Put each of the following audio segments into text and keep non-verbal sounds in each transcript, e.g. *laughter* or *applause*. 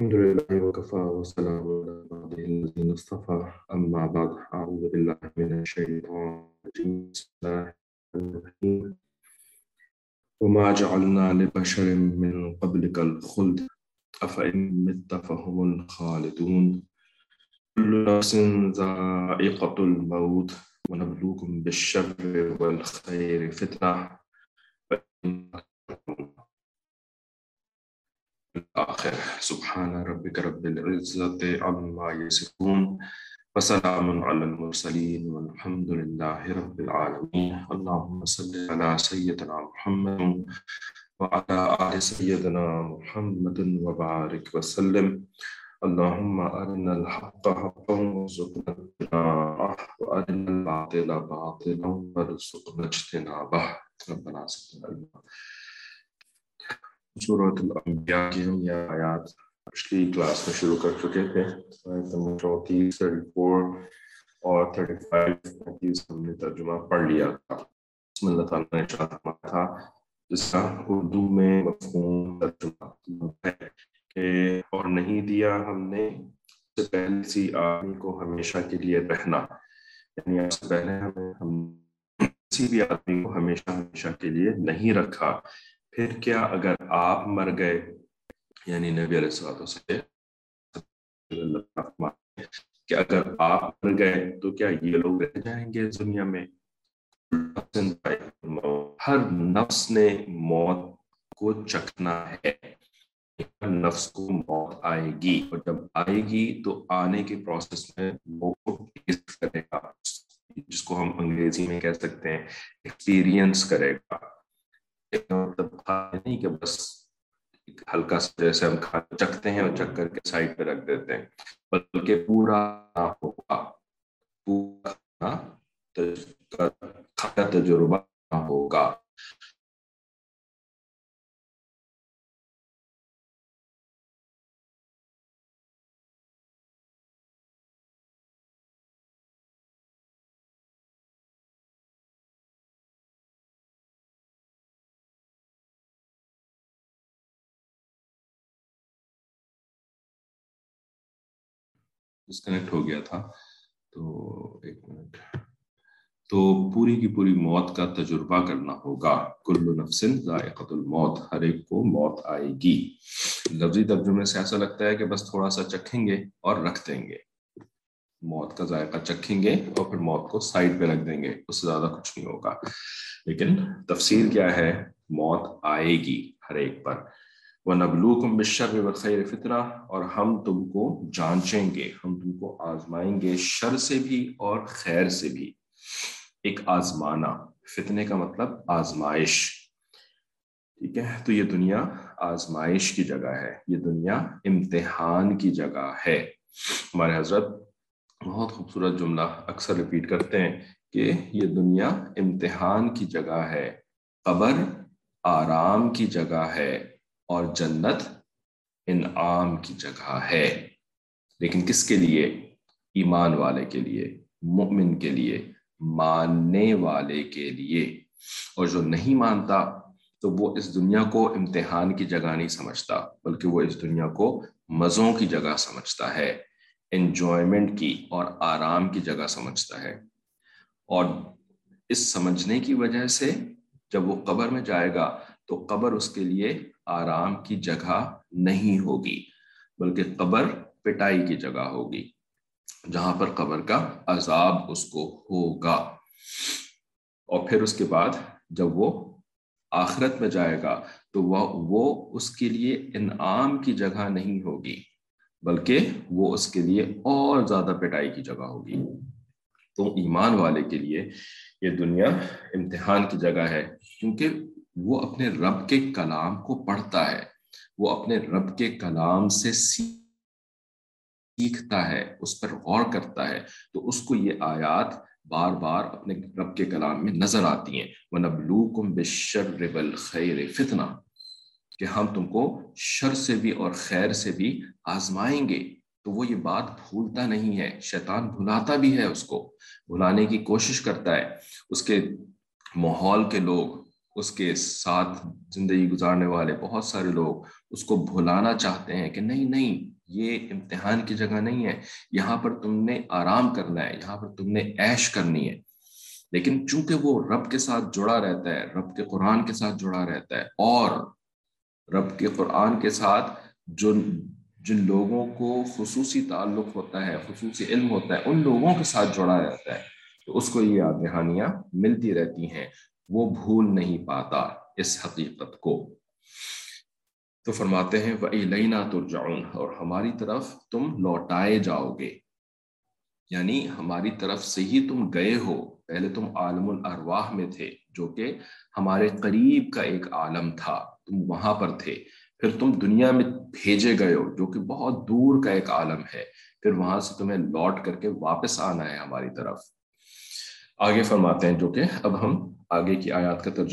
الحمد لله وكفى وسلام على عباده الذين اصطفى. أما بعد أعوذ بالله من الشيطان الرجيم. بسم الله الرحيم. وما جعلنا لبشر من قبلك الخلد أفإن مت فهم الخالدون. كل نفس ذائقة الموت ونبلوكم بالشر والخير فتنة. الآخر سبحان ربك رب العزة عما يصفون وسلام على المرسلين والحمد لله رب العالمين. اللهم صل على سيدنا محمد وعلى آل سيدنا محمد وبارك وسلم. اللهم أرنا الحق حقا وارزقنا اتباعه وأرنا الباطل باطلا وارزقنا اجتنابه. ربنا على صورت الانبیاء کی ہم یہ آیات پچھلی کلاس میں شروع کر چکے تھے چونتیس تھرٹی فور اور تھرٹی فائیو پینتیس ہم نے ترجمہ پڑھ لیا تھا بسم اللہ تعالیٰ نے شاہ تھا جس کا اردو میں مفہوم ترجمہ ہے کہ اور نہیں دیا ہم نے سے پہلے سی آدمی کو ہمیشہ کے لیے رہنا یعنی آپ سے پہلے ہمیں ہم کسی بھی آدمی کو ہمیشہ ہمیشہ کے لیے نہیں رکھا پھر کیا اگر آپ مر گئے یعنی نبی علیہ السلام سے کہ اگر آپ مر گئے تو کیا یہ لوگ رہ جائیں گے اس دنیا میں؟ ہر نفس نے موت کو چکنا ہے، ہر نفس کو موت آئے گی اور جب آئے گی تو آنے کے پروسیس میں وہ کرے گا جس کو ہم انگریزی میں کہہ سکتے ہیں ایکسپیرینس کرے گا۔ نہیں کہ بس ہلکا سا جیسے ہم چکھتے چکتے ہیں اور چک کر کے سائڈ پہ رکھ دیتے ہیں، بلکہ پورا ہوگا۔ پورا کھانا تجربہ ہوگا۔ ڈسکنیکٹ ہو گیا تھا۔ تو ایک منٹ۔ تو پوری کی پوری موت کا تجربہ کرنا ہوگا۔ کل نفس ذائقۃ الموت، ہر ایک کو موت آئے گی۔ لفظی ترجمے سے ایسا لگتا ہے کہ بس تھوڑا سا چکھیں گے اور رکھ دیں گے۔ موت کا ذائقہ چکھیں گے اور پھر موت کو سائڈ پہ رکھ دیں گے، اس سے زیادہ کچھ نہیں ہوگا۔ لیکن تفسیر کیا ہے؟ موت آئے گی ہر ایک پر۔ وہ نبلو کم بشر خیر فطرہ اور ہم تم کو جانچیں گے، ہم تم کو آزمائیں گے شر سے بھی اور خیر سے بھی۔ ایک آزمانا، فتنے کا مطلب آزمائش۔ ٹھیک ہے، تو یہ دنیا آزمائش کی جگہ ہے، یہ دنیا امتحان کی جگہ ہے۔ ہمارے حضرت بہت خوبصورت جملہ اکثر ریپیٹ کرتے ہیں کہ یہ دنیا امتحان کی جگہ ہے، قبر آرام کی جگہ ہے۔ اور جنت انعام کی جگہ ہے۔ لیکن کس کے لیے؟ ایمان والے کے لیے مؤمن کے لیے، ماننے والے کے لیے۔ اور جو نہیں مانتا تو وہ اس دنیا کو امتحان کی جگہ نہیں سمجھتا، بلکہ وہ اس دنیا کو مزوں کی جگہ سمجھتا ہے انجوائمنٹ کی اور آرام کی جگہ سمجھتا ہے۔ اور اس سمجھنے کی وجہ سے جب وہ قبر میں جائے گا تو قبر اس کے لیے آرام کی جگہ نہیں ہوگی، بلکہ قبر پٹائی کی جگہ ہوگی، جہاں پر قبر کا عذاب اس کو ہوگا۔ اور پھر اس کے بعد جب وہ آخرت میں جائے گا، تو وہ وہ اس کے لیے انعام کی جگہ نہیں ہوگی، بلکہ وہ اس کے لیے اور زیادہ پٹائی کی جگہ ہوگی۔ تو ایمان والے کے لیے یہ دنیا امتحان کی جگہ ہے، کیونکہ وہ اپنے رب کے کلام کو پڑھتا ہے، وہ اپنے رب کے کلام سے سیکھتا ہے، اس پر غور کرتا ہے۔ تو اس کو یہ آیات بار بار اپنے رب کے کلام میں نظر آتی ہیں۔ وَنَبْلُوكُمْ بِالشَّرِّ وَالْخَيْرِ فِتْنَا کہ ہم تم کو شر سے بھی اور خیر سے بھی آزمائیں گے۔ تو وہ یہ بات بھولتا نہیں ہے، شیطان بھلاتا بھی ہے اس کو، بھلانے کی کوشش کرتا ہے۔ اس کے ماحول کے لوگ اس کے ساتھ زندگی گزارنے والے بہت سارے لوگ اس کو بھلانا چاہتے ہیں کہ نہیں نہیں، یہ امتحان کی جگہ نہیں ہے، یہاں پر تم نے آرام کرنا ہے، یہاں پر تم نے عیش کرنی ہے۔ لیکن چونکہ وہ رب کے ساتھ جڑا رہتا ہے، رب کے قرآن کے ساتھ جڑا رہتا ہے، اور رب کے قرآن کے ساتھ جو، جن لوگوں کو خصوصی تعلق ہوتا ہے، خصوصی علم ہوتا ہے، ان لوگوں کے ساتھ جڑا رہتا ہے، تو اس کو یہ یاد دہانیاں ملتی رہتی ہیں۔ وہ بھول نہیں پاتا اس حقیقت کو۔ تو فرماتے ہیں وہ لینا ترجعون، اور ہماری طرف تم لوٹائے جاؤ گے۔ یعنی ہماری طرف سے ہی تم گئے ہو۔ پہلے تم عالم الارواح میں تھے، جو کہ ہمارے قریب کا ایک عالم تھا۔ تم وہاں پر تھے۔ پھر تم دنیا میں بھیجے گئے ہو، جو کہ بہت دور کا ایک عالم ہے۔ پھر وہاں سے تمہیں لوٹ کر کے واپس آنا ہے ہماری طرف۔ آگے فرماتے ہیں جو کہ اب ہم a gaiki a ya tkata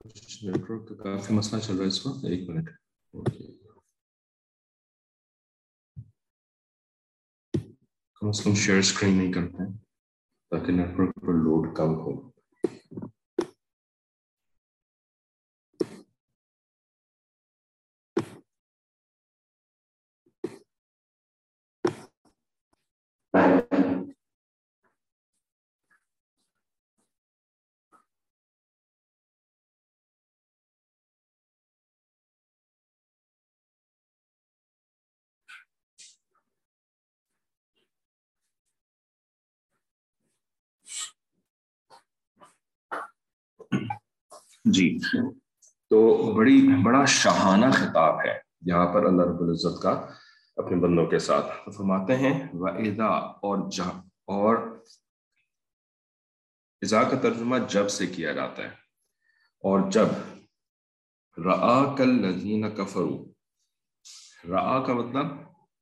network کا کافی مسئلہ چل رہا ہے اس وقت ایک منٹ کم از کم شیئر اسکرین نہیں کرتے ہیں تاکہ نیٹورک پر لوڈ کم ہو جی۔ تو بڑی، بڑا شاہانہ خطاب ہے یہاں پر اللہ رب العزت کا اپنے بندوں کے ساتھ۔ فرماتے ہیں، وَإِذَا اور جا اور ازا کا ترجمہ جب سے کیا جاتا ہے۔ اور جب رآ کل لذین کفرو رآ کا مطلب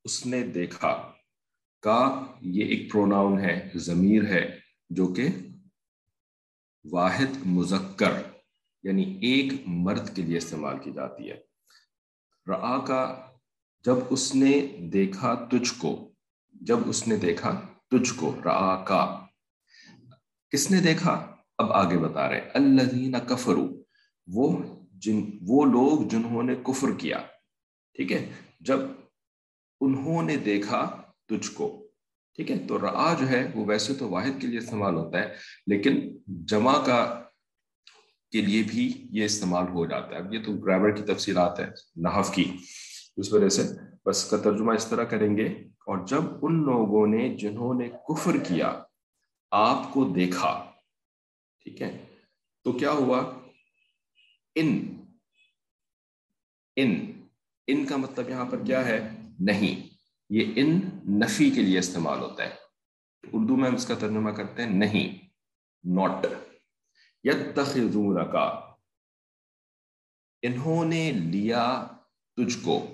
اس نے دیکھا کا یہ ایک پروناؤن ہے، ضمیر ہے، جو کہ واحد، مذکر۔ یعنی ایک مرد کے لیے استعمال کی جاتی ہے۔ رآ کا جب اس نے دیکھا تجھ کو، جب اس نے دیکھا تجھ کو رآ کا۔ کس نے دیکھا؟ اب آگے بتا رہے الذین کفرو وہ جن، وہ لوگ جنہوں نے کفر کیا۔ ٹھیک ہے؟ جب انہوں نے دیکھا تجھ کو، ٹھیک ہے؟ تو رآ جو ہے وہ ویسے تو واحد کے لیے استعمال ہوتا ہے، لیکن جمع کا کے لیے بھی یہ استعمال ہو جاتا ہے۔ اب یہ تو گرامر کی تفصیلات ہے نحف کی۔ اس وجہ سے بس کا ترجمہ اس طرح کریں گے۔ اور جب ان لوگوں نے جنہوں نے کفر کیا، آپ کو دیکھا، ٹھیک ہے، تو کیا ہوا؟ ان ان ان کا مطلب یہاں پر کیا ہے؟ نہیں، یہ ان نفی کے لیے استعمال ہوتا ہے۔ اردو میں ہم اس کا ترجمہ کرتے ہیں، نہیں، ناٹ۔ یتخذون کا انہوں نے لیا تجھ کو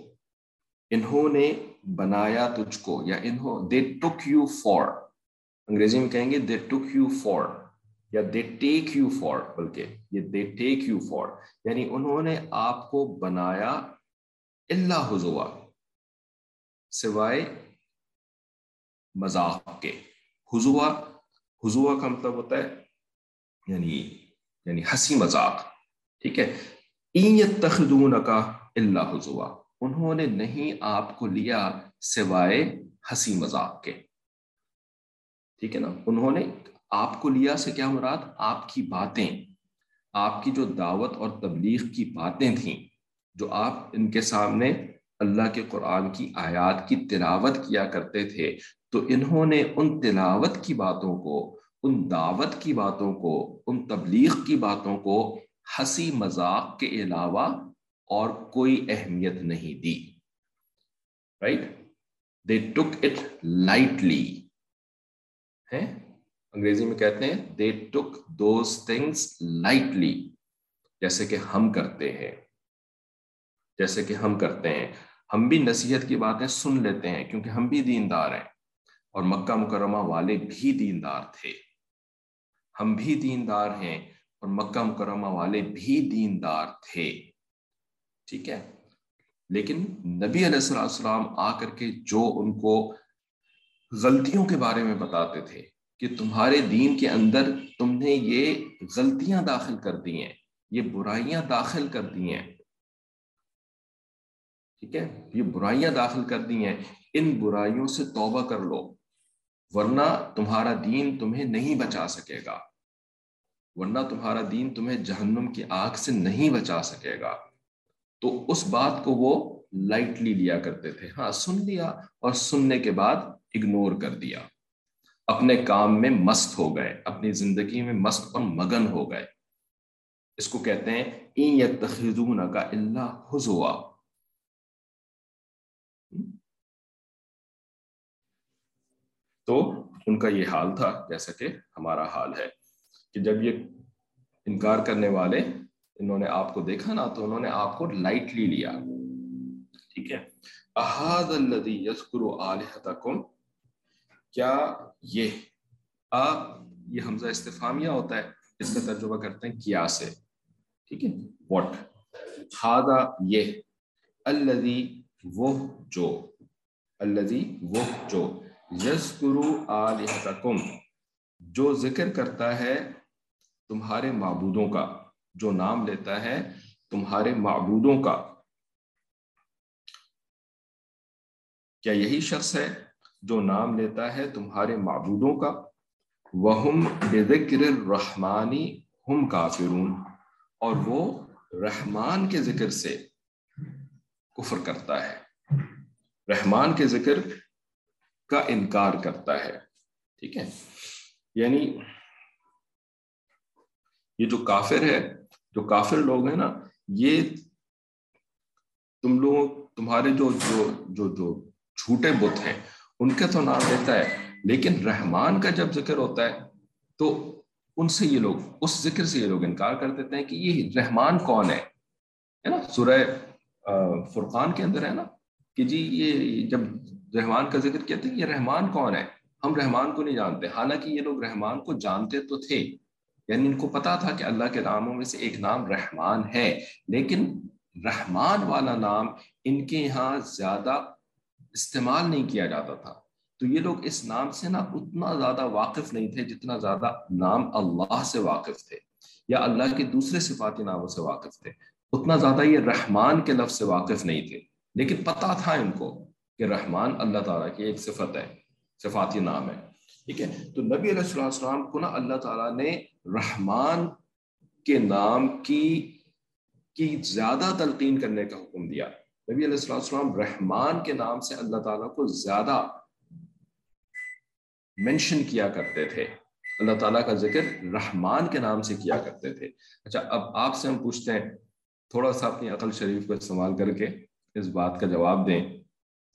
انہوں نے بنایا تجھ کو یا انہوں دے ٹک یو فور انگریزی میں کہیں گے دے ٹک یو فور یا دے ٹیک یو فور بلکہ یہ دے ٹیک یو فور یعنی انہوں نے آپ کو بنایا اللہ حضوا، سوائے مذاق کے۔ حضوا حضوا کا مطلب ہوتا ہے یعنی یعنی ہنسی مذاق، ٹھیک ہے؟ تخدون کا اللہ حضوا، انہوں نے نہیں آپ کو لیا سوائے ہنسی مذاق کے، ٹھیک ہے نا؟ انہوں نے آپ کو لیا سے کیا مراد؟ آپ کی باتیں، آپ کی جو دعوت اور تبلیغ کی باتیں تھیں، جو آپ ان کے سامنے اللہ کے قرآن کی آیات کی تلاوت کیا کرتے تھے، تو انہوں نے ان تلاوت کی باتوں کو ان دعوت کی باتوں کو، ان تبلیغ کی باتوں کو ہنسی مذاق کے علاوہ اور کوئی اہمیت نہیں دی۔ Right they take it lightly انگریزی میں کہتے ہیں they take those things lightly جیسے کہ ہم کرتے ہیں۔ جیسے کہ ہم کرتے ہیں۔ ہم بھی نصیحت کی باتیں سن لیتے ہیں کیونکہ ہم بھی دیندار ہیں۔ اور مکہ مکرمہ والے بھی دیندار تھے۔ ہم بھی دیندار ہیں اور مکہ مکرمہ والے بھی دیندار تھے۔ ٹھیک ہے۔ لیکن نبی علیہ السلام آ کر کے جو ان کو غلطیوں کے بارے میں بتاتے تھے کہ تمہارے دین کے اندر تم نے یہ غلطیاں داخل کر دی ہیں، یہ برائیاں داخل کر دی ہیں۔ ٹھیک ہے۔ یہ برائیاں داخل کر دی ہیں۔ ان برائیوں سے توبہ کر لو۔ ورنہ تمہارا دین تمہیں نہیں بچا سکے گا۔ ورنہ تمہارا دین تمہیں جہنم کی آگ سے نہیں بچا سکے گا۔ تو اس بات کو وہ لائٹلی لیا کرتے تھے۔ ہاں سن لیا اور سننے کے بعد اگنور کر دیا۔ اپنے کام میں مست ہو گئے، اپنی زندگی میں مست اور مگن ہو گئے۔ اس کو کہتے ہیں کا اللہ حضوا تو ان کا یہ حال تھا جیسا کہ ہمارا حال ہے کہ جب یہ انکار کرنے والے انہوں نے آپ کو دیکھا نا، تو انہوں نے آپ کو لائٹلی لیا۔ ٹھیک ہے۔ احاد کیا یہ آ یہ حمزہ استفامیہ ہوتا ہے، اس کا ترجمہ کرتے ہیں کیا سے ٹھیک ہے۔ واٹ ہادا یہ۔ الذي وہ جو۔ الذي وہ جو۔ یذکر الہتکم جو ذکر کرتا ہے تمہارے معبودوں کا، جو نام لیتا ہے تمہارے معبودوں کا۔ کیا یہی شخص ہے جو نام لیتا ہے تمہارے معبودوں کا؟ وہم بذکر الرحمانی ہم کافرون، اور وہ رحمان کے ذکر سے کفر کرتا ہے۔ رحمان کے ذکر کا انکار کرتا ہے۔ ٹھیک ہے؟ یعنی یہ جو کافر ہے، جو کافر لوگ ہیں نا، یہ تم لوگ تمہارے جو جو جو جو جھوٹے بت ہیں، ان کے تو نام لیتا ہے، لیکن رحمان کا جب ذکر ہوتا ہے، تو ان سے یہ لوگ، اس ذکر سے یہ لوگ انکار کر دیتے ہیں کہ یہ رحمان کون ہے۔ نا؟ سورہ فرقان کے اندر ہے نا، کہ جی یہ جب رحمان کا ذکر کہتے ہیں، یہ رحمان کون ہے؟ ہم رحمان کو نہیں جانتے۔ حالانکہ یہ لوگ رحمان کو جانتے تو تھے۔ یعنی ان کو پتا تھا کہ اللہ کے ناموں میں سے ایک نام رحمان ہے۔ لیکن رحمان والا نام ان کے یہاں زیادہ استعمال نہیں کیا جاتا تھا۔ تو یہ لوگ اس نام سے نا اتنا زیادہ واقف نہیں تھے جتنا زیادہ نام اللہ سے واقف تھے۔ یا اللہ کے دوسرے صفاتی ناموں سے واقف تھے۔ اتنا زیادہ یہ رحمان کے لفظ سے واقف نہیں تھے۔ لیکن پتا تھا ان کو۔ کہ رحمان اللہ تعالیٰ کی ایک صفت ہے، صفاتی نام ہے۔ ٹھیک ہے؟ تو نبی علیہ السلام کو نا اللہ تعالیٰ نے رحمان کے نام کی کی زیادہ تلقین کرنے کا حکم دیا۔ نبی علیہ السلام رحمان کے نام سے اللہ تعالیٰ کو زیادہ مینشن کیا کرتے تھے۔ اللہ تعالیٰ کا ذکر رحمان کے نام سے کیا کرتے تھے۔ اچھا اب آپ سے ہم پوچھتے ہیں، تھوڑا سا اپنی عقل شریف کو استعمال کر کے اس بات کا جواب دیں۔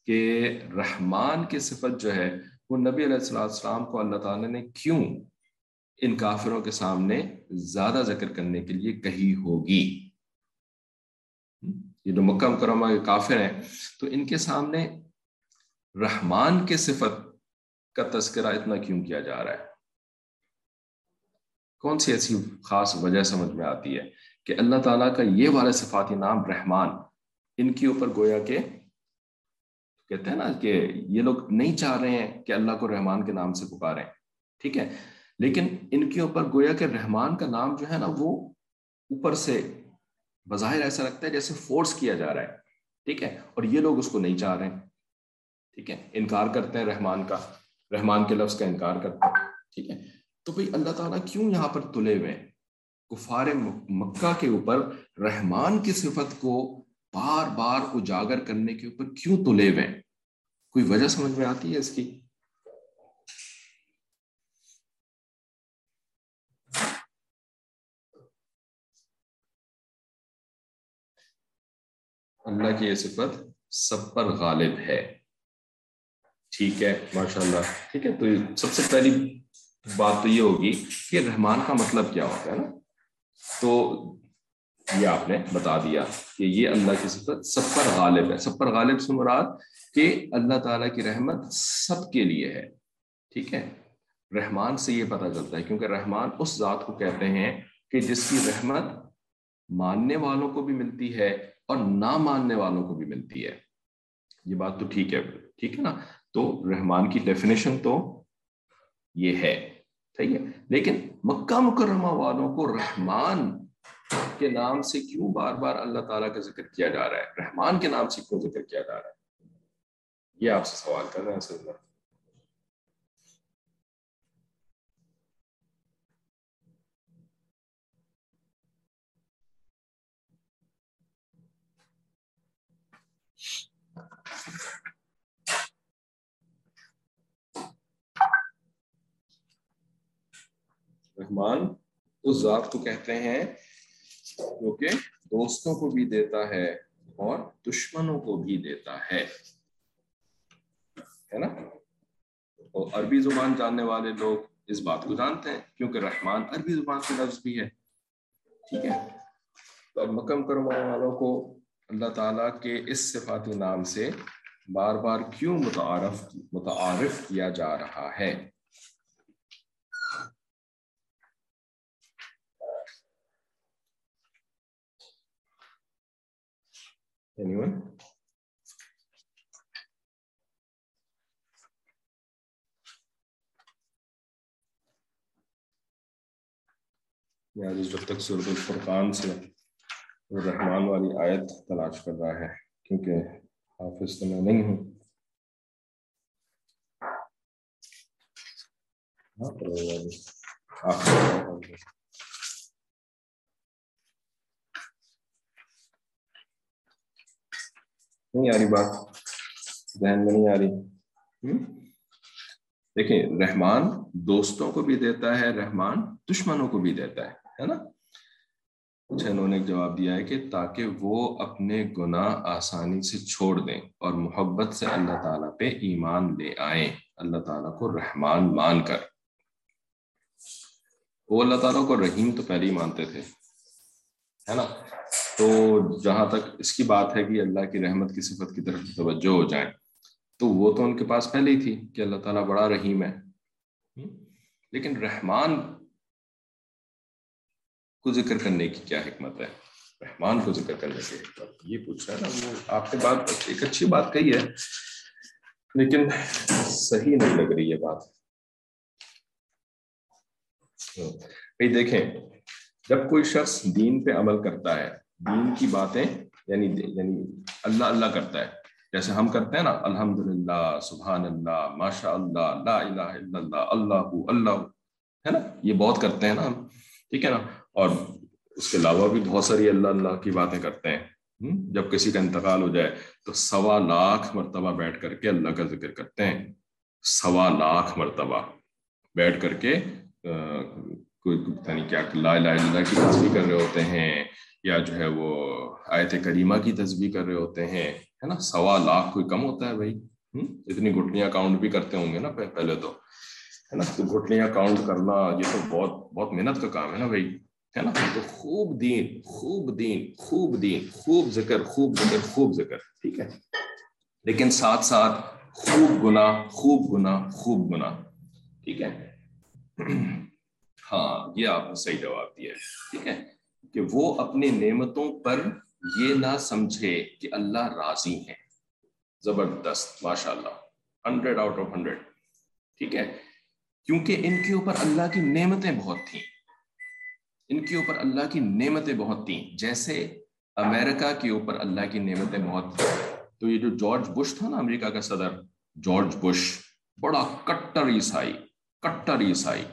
کہ رحمان کی صفت جو ہے وہ نبی علیہ السلام کو اللہ تعالیٰ نے کیوں ان کافروں کے سامنے زیادہ ذکر کرنے کے لیے کہی ہوگی؟ یہ جو مکہ مکرمہ کے کافر ہیں، تو ان کے سامنے رحمان کے صفت کا تذکرہ اتنا کیوں کیا جا رہا ہے؟ کون سی ایسی خاص وجہ سمجھ میں آتی ہے کہ اللہ تعالیٰ کا یہ والا صفاتی نام رحمان ان کے اوپر گویا کہ کہتے ہیں نا کہ یہ لوگ نہیں چاہ رہے ہیں کہ اللہ کو رحمان کے نام سے پکاریں، ٹھیک ہے؟ لیکن ان کے اوپر گویا کہ رحمان کا نام جو ہے نا وہ اوپر سے بظاہر ایسا لگتا ہے جیسے فورس کیا جا رہا ہے، ٹھیک ہے؟ اور یہ لوگ اس کو نہیں چاہ رہے ہیں ٹھیک ہے؟ انکار کرتے ہیں رحمان کا، رحمان کے لفظ کا انکار کرتے ہیں، ٹھیک ہے؟ تو بھائی اللہ تعالیٰ کیوں یہاں پر تلے ہوئے کفار مکہ کے اوپر رحمان کی صفت کو بار بار اجاگر کرنے کے اوپر کیوں تلے ہوئے کوئی وجہ سمجھ میں آتی ہے اس کی؟ اللہ کی یہ صفت سب پر غالب ہے۔ ٹھیک ہے ماشاء اللہ ٹھیک ہے، تو سب سے پہلی بات تو یہ ہوگی کہ رحمان کا مطلب کیا ہوتا ہے نا؟ تو یہ آپ نے بتا دیا کہ یہ اللہ کی صفت سب پر غالب ہے۔ سب پر غالب سے مراد کہ اللہ تعالیٰ کی رحمت سب کے لیے ہے۔ ٹھیک ہے؟ رحمان سے یہ پتہ چلتا ہے کیونکہ رحمان اس ذات کو کہتے ہیں کہ جس کی رحمت ماننے والوں کو بھی ملتی ہے اور نہ ماننے والوں کو بھی ملتی ہے۔ یہ بات تو ٹھیک ہے۔ ٹھیک ہے نا؟ تو رحمان کی ڈیفینیشن تو یہ ہے۔ صحیح ہے؟ لیکن مکہ مکرمہ والوں کو رحمان کے نام سے کیوں بار بار اللہ تعالیٰ کا ذکر کیا جا رہا ہے؟ رحمان کے نام سے کیوں ذکر کیا جا رہا ہے؟ یہ آپ سے سوال کر رہے ہیں، سر رحمان، اس ذات کو کہتے ہیں جو کہ دوستوں کو بھی دیتا ہے اور دشمنوں کو بھی دیتا ہے۔ نا؟ اور عربی زبان جاننے والے لوگ اس بات کو جانتے ہیں، کیونکہ رحمان عربی زبان سے لفظ بھی ہے۔ ٹھیک ہے؟ تو اب مکم کروانے والوں کو اللہ تعالیٰ کے اس صفاتی نام سے بار بار کیوں متعارف متعارف کیا جا رہا ہے؟ Anyone? جب تک سورت الفرقان سے رحمان والی آیت تلاش کر رہا ہے کیونکہ حافظ تو میں نہیں ہوں ہاں نہیں آ رہی بات؟ ذہن میں نہیں آ رہی۔ دیکھیں، رحمان دوستوں کو بھی دیتا ہے، رحمان دشمنوں کو بھی دیتا ہے ہے نا؟ اچھا انہوں نے ایک جواب دیا ہے کہ تاکہ وہ اپنے گناہ آسانی سے چھوڑ دیں اور محبت سے اللہ تعالیٰ پہ ایمان لے آئیں۔ اللہ تعالیٰ کو رحمان مان کر۔ وہ اللہ تعالیٰ کو رحیم تو پہلے ہی مانتے تھے، ہے نا؟ تو جہاں تک اس کی بات ہے کہ اللہ کی رحمت کی صفت کی طرف توجہ ہو جائیں تو وہ تو ان کے پاس پہلے ہی تھی کہ اللہ تعالیٰ بڑا رحیم ہے۔ لیکن رحمان کو ذکر کرنے کی کیا حکمت ہے؟ رحمان کو ذکر کرنے کی حکمت۔ یہ پوچھ رہا ہے نا، وہ آپ نے بات ایک اچھی بات کہی ہے، لیکن صحیح نہیں لگ رہی یہ بات۔ دیکھیں، جب کوئی شخص دین پہ عمل کرتا ہے دین کی باتیں یعنی یعنی اللہ اللہ کرتا ہے۔ جیسے ہم کرتے ہیں نا الحمد للہ سبحان اللہ ماشاء اللہ لا الہ الا اللہ اللہ اللہ، ہے نا؟ یہ بہت کرتے ہیں نا ہم، ٹھیک ہے نا؟ اور اس کے علاوہ بھی بہت ساری اللہ اللہ کی باتیں کرتے ہیں۔ جب کسی کا انتقال ہو جائے تو سوا لاکھ مرتبہ بیٹھ کر کے اللہ کا ذکر کرتے ہیں۔ سوا لاکھ مرتبہ بیٹھ کر کے کوئی پتہ نہیں کیا لا الہ الا اللہ کی تصویر کر رہے ہوتے ہیں۔ یا جو ہے وہ آیت کریمہ کی تصویر کر رہے ہوتے ہیں، ہے نا؟ سوا لاکھ کوئی کم ہوتا ہے بھائی اتنی گھٹنیاں کاؤنٹ بھی کرتے ہوں گے نا پہلے تو، ہے نا؟ تو گھٹنیاں کاؤنٹ کرنا یہ تو بہت بہت محنت کا کام ہے نا بھائی، ہے نا؟ تو خوب دین خوب دین خوب دین، خوب ذکر خوب ذکر خوب ذکر، ٹھیک ہے؟ لیکن ساتھ ساتھ خوب گنا خوب گنا خوب گنا ٹھیک ہے؟ ہاں یہ آپ نے صحیح جواب دیا ہے، ٹھیک ہے؟ کہ وہ اپنی نعمتوں پر یہ نہ سمجھے کہ اللہ راضی ہیں۔ زبردست ماشاء اللہ ہنڈریڈ آؤٹ آف ہنڈریڈ ٹھیک ہے؟ کیونکہ ان کے اوپر اللہ کی نعمتیں بہت تھیں۔ ان کے اوپر اللہ کی نعمتیں بہت تھیں۔ جیسے امریکہ کے اوپر اللہ کی نعمتیں بہت تھیں۔ تو یہ جو جارج بش تھا نا امریکہ کا صدر، جارج بش، بڑا کٹر عیسائی کٹر عیسائی۔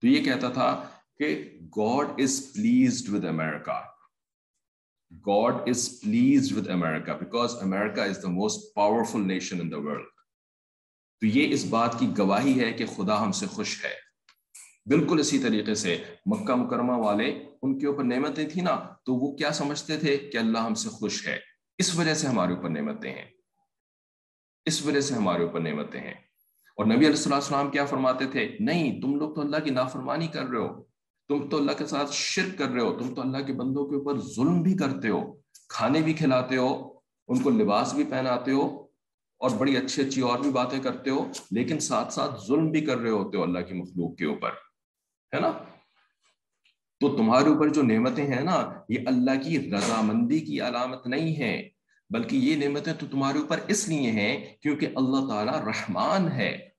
تو یہ کہتا تھا کہ God is pleased with America God is pleased with America because America is the most powerful nation in the world. تو یہ اس بات کی گواہی ہے کہ خدا ہم سے خوش ہے۔ بالکل اسی طریقے سے مکہ مکرمہ والے ان کے اوپر نعمتیں تھیں نا، تو وہ کیا سمجھتے تھے کہ اللہ ہم سے خوش ہے؟ اس وجہ سے ہمارے اوپر نعمتیں ہیں۔ اس وجہ سے ہمارے اوپر نعمتیں ہیں۔ اور نبی علیہ السلام کیا فرماتے تھے؟ نہیں، تم لوگ تو اللہ کی نافرمانی کر رہے ہو۔ تم تو اللہ کے ساتھ شرک کر رہے ہو، تم تو اللہ کے بندوں کے اوپر ظلم بھی کرتے ہو، کھانے بھی کھلاتے ہو، ان کو لباس بھی پہناتے ہو اور بڑی اچھی اچھی اور بھی باتیں کرتے ہو، لیکن ساتھ ساتھ ظلم بھی کر رہے ہوتے ہو اللہ کی مخلوق کے اوپر، ہے نا؟ تو تمہارے اوپر جو نعمتیں ہیں نا، یہ اللہ کی رضامندی کی علامت نہیں ہے بلکہ یہ نعمتیں تو تمہارے اوپر اس لیے ہیں کیونکہ اللہ تعالیٰ رحمان ہے۔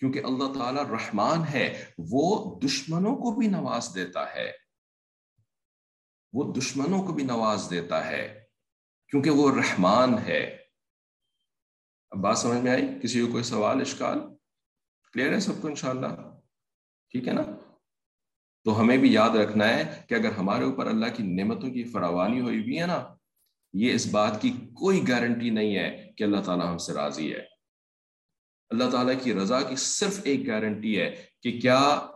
کیونکہ اللہ تعالیٰ رحمان ہے، وہ دشمنوں کو بھی نواز دیتا ہے۔ وہ دشمنوں کو بھی نواز دیتا ہے، کیونکہ وہ رحمان ہے۔ اب بات سمجھ میں آئی؟ کسی کو کوئی سوال، اشکال؟ کلیئر ہے سب کو انشاءاللہ؟ ٹھیک ہے نا؟ تو ہمیں بھی یاد رکھنا ہے کہ اگر ہمارے اوپر اللہ کی نعمتوں کی فراوانی ہوئی ہوئی ہے نا، یہ اس بات کی کوئی گارنٹی نہیں ہے کہ اللہ تعالیٰ ہم سے راضی ہے۔ اللہ تعالیٰ کی رضا کی صرف ایک گارنٹی ہے کہ کیا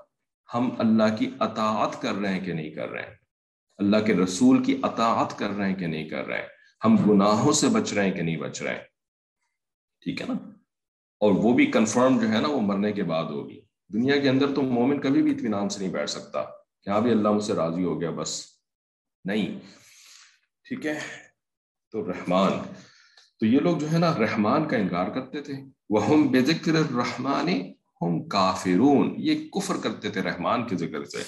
ہم اللہ کی اطاعت کر رہے ہیں کہ نہیں کر رہے ہیں؟ اللہ کے رسول کی اطاعت کر رہے ہیں کہ نہیں کر رہے ہیں؟ ہم گناہوں سے بچ رہے ہیں کہ نہیں بچ رہے ہیں؟ ٹھیک ہے نا؟ اور وہ بھی کنفرم جو ہے نا وہ مرنے کے بعد ہوگی۔ دنیا کے اندر تو مومن کبھی بھی اطمینان سے نہیں بیٹھ سکتا۔ کہ ہاں بھی اللہ مجھ سے راضی ہو گیا بس؟ نہیں۔ ٹھیک ہے؟ تو رحمان تو یہ لوگ جو ہے نا رحمان کا انکار کرتے تھے۔ وہ ہم بے ذکر رحمان ہم کافرون۔ یہ کفر کرتے تھے رحمان کے ذکر سے۔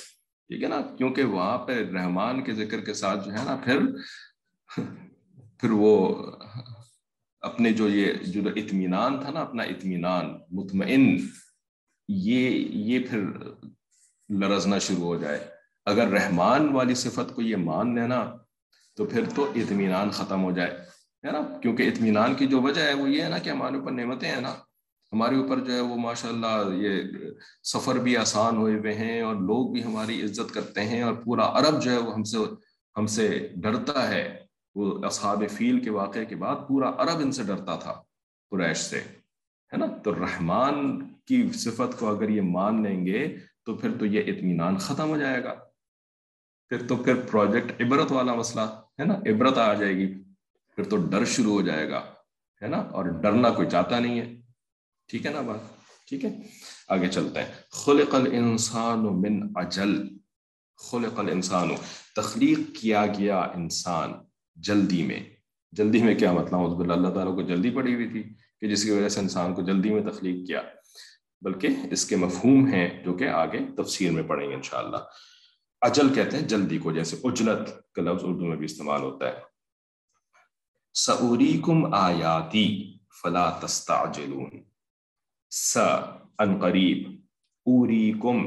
ٹھیک ہے نا؟ کیونکہ وہاں پہ رحمان کے ذکر کے ساتھ جو ہے نا پھر *laughs* پھر وہ اپنے جو یہ جو اطمینان تھا نا، اپنا اطمینان، مطمئن، یہ یہ پھر لرزنا شروع ہو جائے۔ اگر رحمان والی صفت کو یہ مان لینا تو پھر تو اطمینان ختم ہو جائے۔ ہے نا؟ کیونکہ اطمینان کی جو وجہ ہے وہ یہ ہے نا کہ ہمارے اوپر نعمتیں ہیں نا۔ ہمارے اوپر جو ہے وہ ماشاء اللہ یہ سفر بھی آسان ہوئے ہوئے ہیں اور لوگ بھی ہماری عزت کرتے ہیں اور پورا عرب جو ہے وہ ہم سے ہم سے ڈرتا ہے۔ وہ اصحاب فیل کے واقعے کے بعد پورا عرب ان سے ڈرتا تھا قریش سے، ہے نا؟ تو رحمان کی صفت کو اگر یہ مان لیں گے تو پھر تو یہ اطمینان ختم ہو جائے گا۔ پھر تو پھر پروجیکٹ عبرت والا مسئلہ، ہے نا؟ عبرت آ جائے گی۔ پھر تو ڈر شروع ہو جائے گا، ہے نا؟ اور ڈرنا کوئی چاہتا نہیں ہے۔ ٹھیک ہے نا بات؟ ٹھیک ہے؟ آگے چلتے ہیں۔ خلق الانسان من اجل۔ خلق الانسان، تخلیق کیا گیا انسان جلدی میں۔ جلدی میں کیا مطلب؟ اللہ تعالیٰ کو جلدی پڑی ہوئی تھی کہ جس کی وجہ سے انسان کو جلدی میں تخلیق کیا۔ بلکہ اس کے مفہوم ہیں جو کہ آگے تفسیر میں پڑھیں گے انشاءاللہ۔ اجل کہتے ہیں جلدی کو، جیسے اجلت، کا لفظ اردو میں بھی استعمال ہوتا ہے۔ سعوریکم آیاتی فلا تستعجلون. س ان قریب اوریکم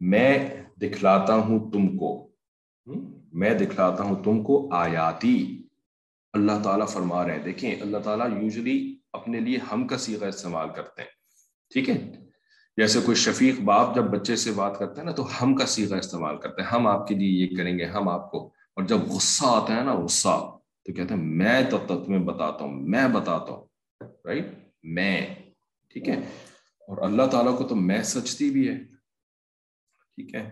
میں دکھلاتا ہوں تم کو. میں دکھلاتا ہوں تم کو آیاتی. اللہ تعالیٰ فرما رہے ہیں. دیکھیں، اللہ تعالیٰ یوزلی اپنے لیے ہم کا سیغہ استعمال کرتے ہیں. ٹھیک ہے؟ جیسے کوئی شفیق باپ جب بچے سے بات کرتے ہیں نا، تو ہم کا سیغہ استعمال کرتے ہیں ہم آپ کے لیے یہ کریں گے، ہم آپ کو. اور جب غصہ آتا ہے نا، غصہ. تو کہتے ہیں، میں تو تمہیں بتاتا ہوں، میں بتاتا ہوں رائٹ میں، ٹھیک ہے؟ اور اللہ تعالیٰ کو تو میں سچتی بھی ہے، ٹھیک ہے؟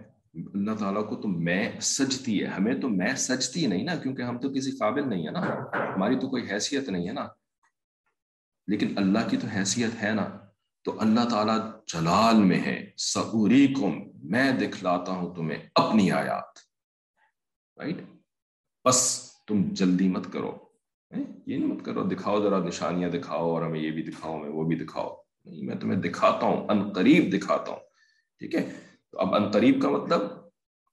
اللہ تعالیٰ کو تو میں سجتی ہے، ہمیں تو میں سجتی نہیں نا، کیونکہ ہم تو کسی قابل نہیں ہے نا، ہماری تو کوئی حیثیت نہیں ہے نا۔ لیکن اللہ کی تو حیثیت ہے نا، تو اللہ تعالیٰ جلال میں ہے سعوری کم میں دکھلاتا ہوں تمہیں اپنی آیات رائٹ بس تم جلدی مت کرو۔ یہ نہیں مت کرو، دکھاؤ ذرا نشانیاں دکھاؤ اور ہمیں یہ بھی دکھاؤ، ہمیں وہ بھی دکھاؤ۔ نہیں، میں تمہیں دکھاتا ہوں، ان قریب دکھاتا ہوں۔ ٹھیک ہے؟ تو اب ان قریب کا مطلب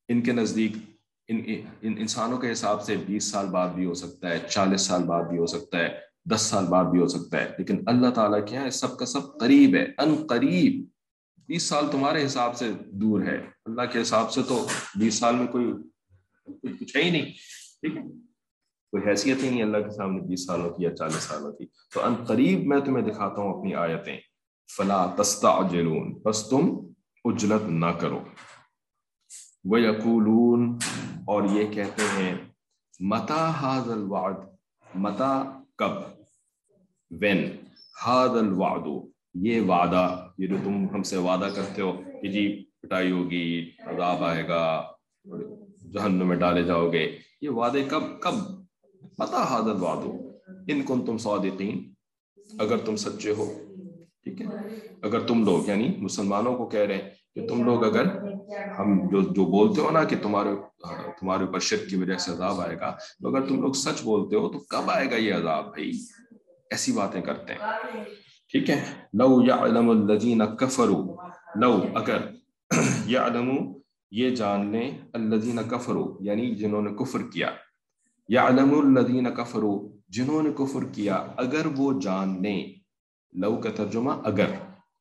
ان کے نزدیک، ان ان، انسانوں کے حساب سے بیس سال بعد بھی ہو سکتا ہے، چالیس سال بعد بھی ہو سکتا ہے، دس سال بعد بھی ہو سکتا ہے۔ لیکن اللہ تعالیٰ کیا ہے سب کا سب قریب ہے، ان قریب۔ بیس سال تمہارے حساب سے دور ہے۔ اللہ کے حساب سے تو بیس سال میں کوئی کچھ ہے ہی نہیں۔ ٹھیک ہے؟ کوئی حیثیت ہی نہیں، اللہ کے سامنے بیس سالوں کی یا چالیس سالوں کی۔ تو ان قریب میں تمہیں دکھاتا ہوں اپنی آیتیں۔ فلا تستا بس تم اجلت نہ کرو۔ وہ یقولون اور یہ کہتے ہیں، متا حاض الوعد؟ متا کب؟ وین؟ حاض الوعد۔ یہ وعدہ، یہ جو تم ہم سے وعدہ کرتے ہو کہ جی پٹائی ہوگی، عذاب آئے گا، جہنم میں ڈالے جاؤ گے۔ یہ وعدے کب کب؟ متا حاض الوعد. ان کن تم صادقین. اگر تم سچے ہو. ٹھیک ہے؟ اگر تم لوگ یعنی مسلمانوں کو کہہ رہے ہیں کہ تم لوگ اگر ہم جو جو بولتے ہو نا کہ تمہارے تمہارے اوپر شرک کی وجہ سے عذاب آئے گا، تو اگر تم لوگ سچ بولتے ہو تو کب آئے گا یہ عذاب بھائی؟ ایسی باتیں کرتے ہیں۔ ٹھیک ہے؟ لو یعلم الذین کفروا. لو، اگر *clears throat* یعلم یہ جان لیں الذین کفروا یعنی جنہوں نے کفر کیا۔ یعلم الذین کفروا، جنہوں نے کفر کیا، اگر وہ جان لیں۔ لو کا ترجمہ، اگر۔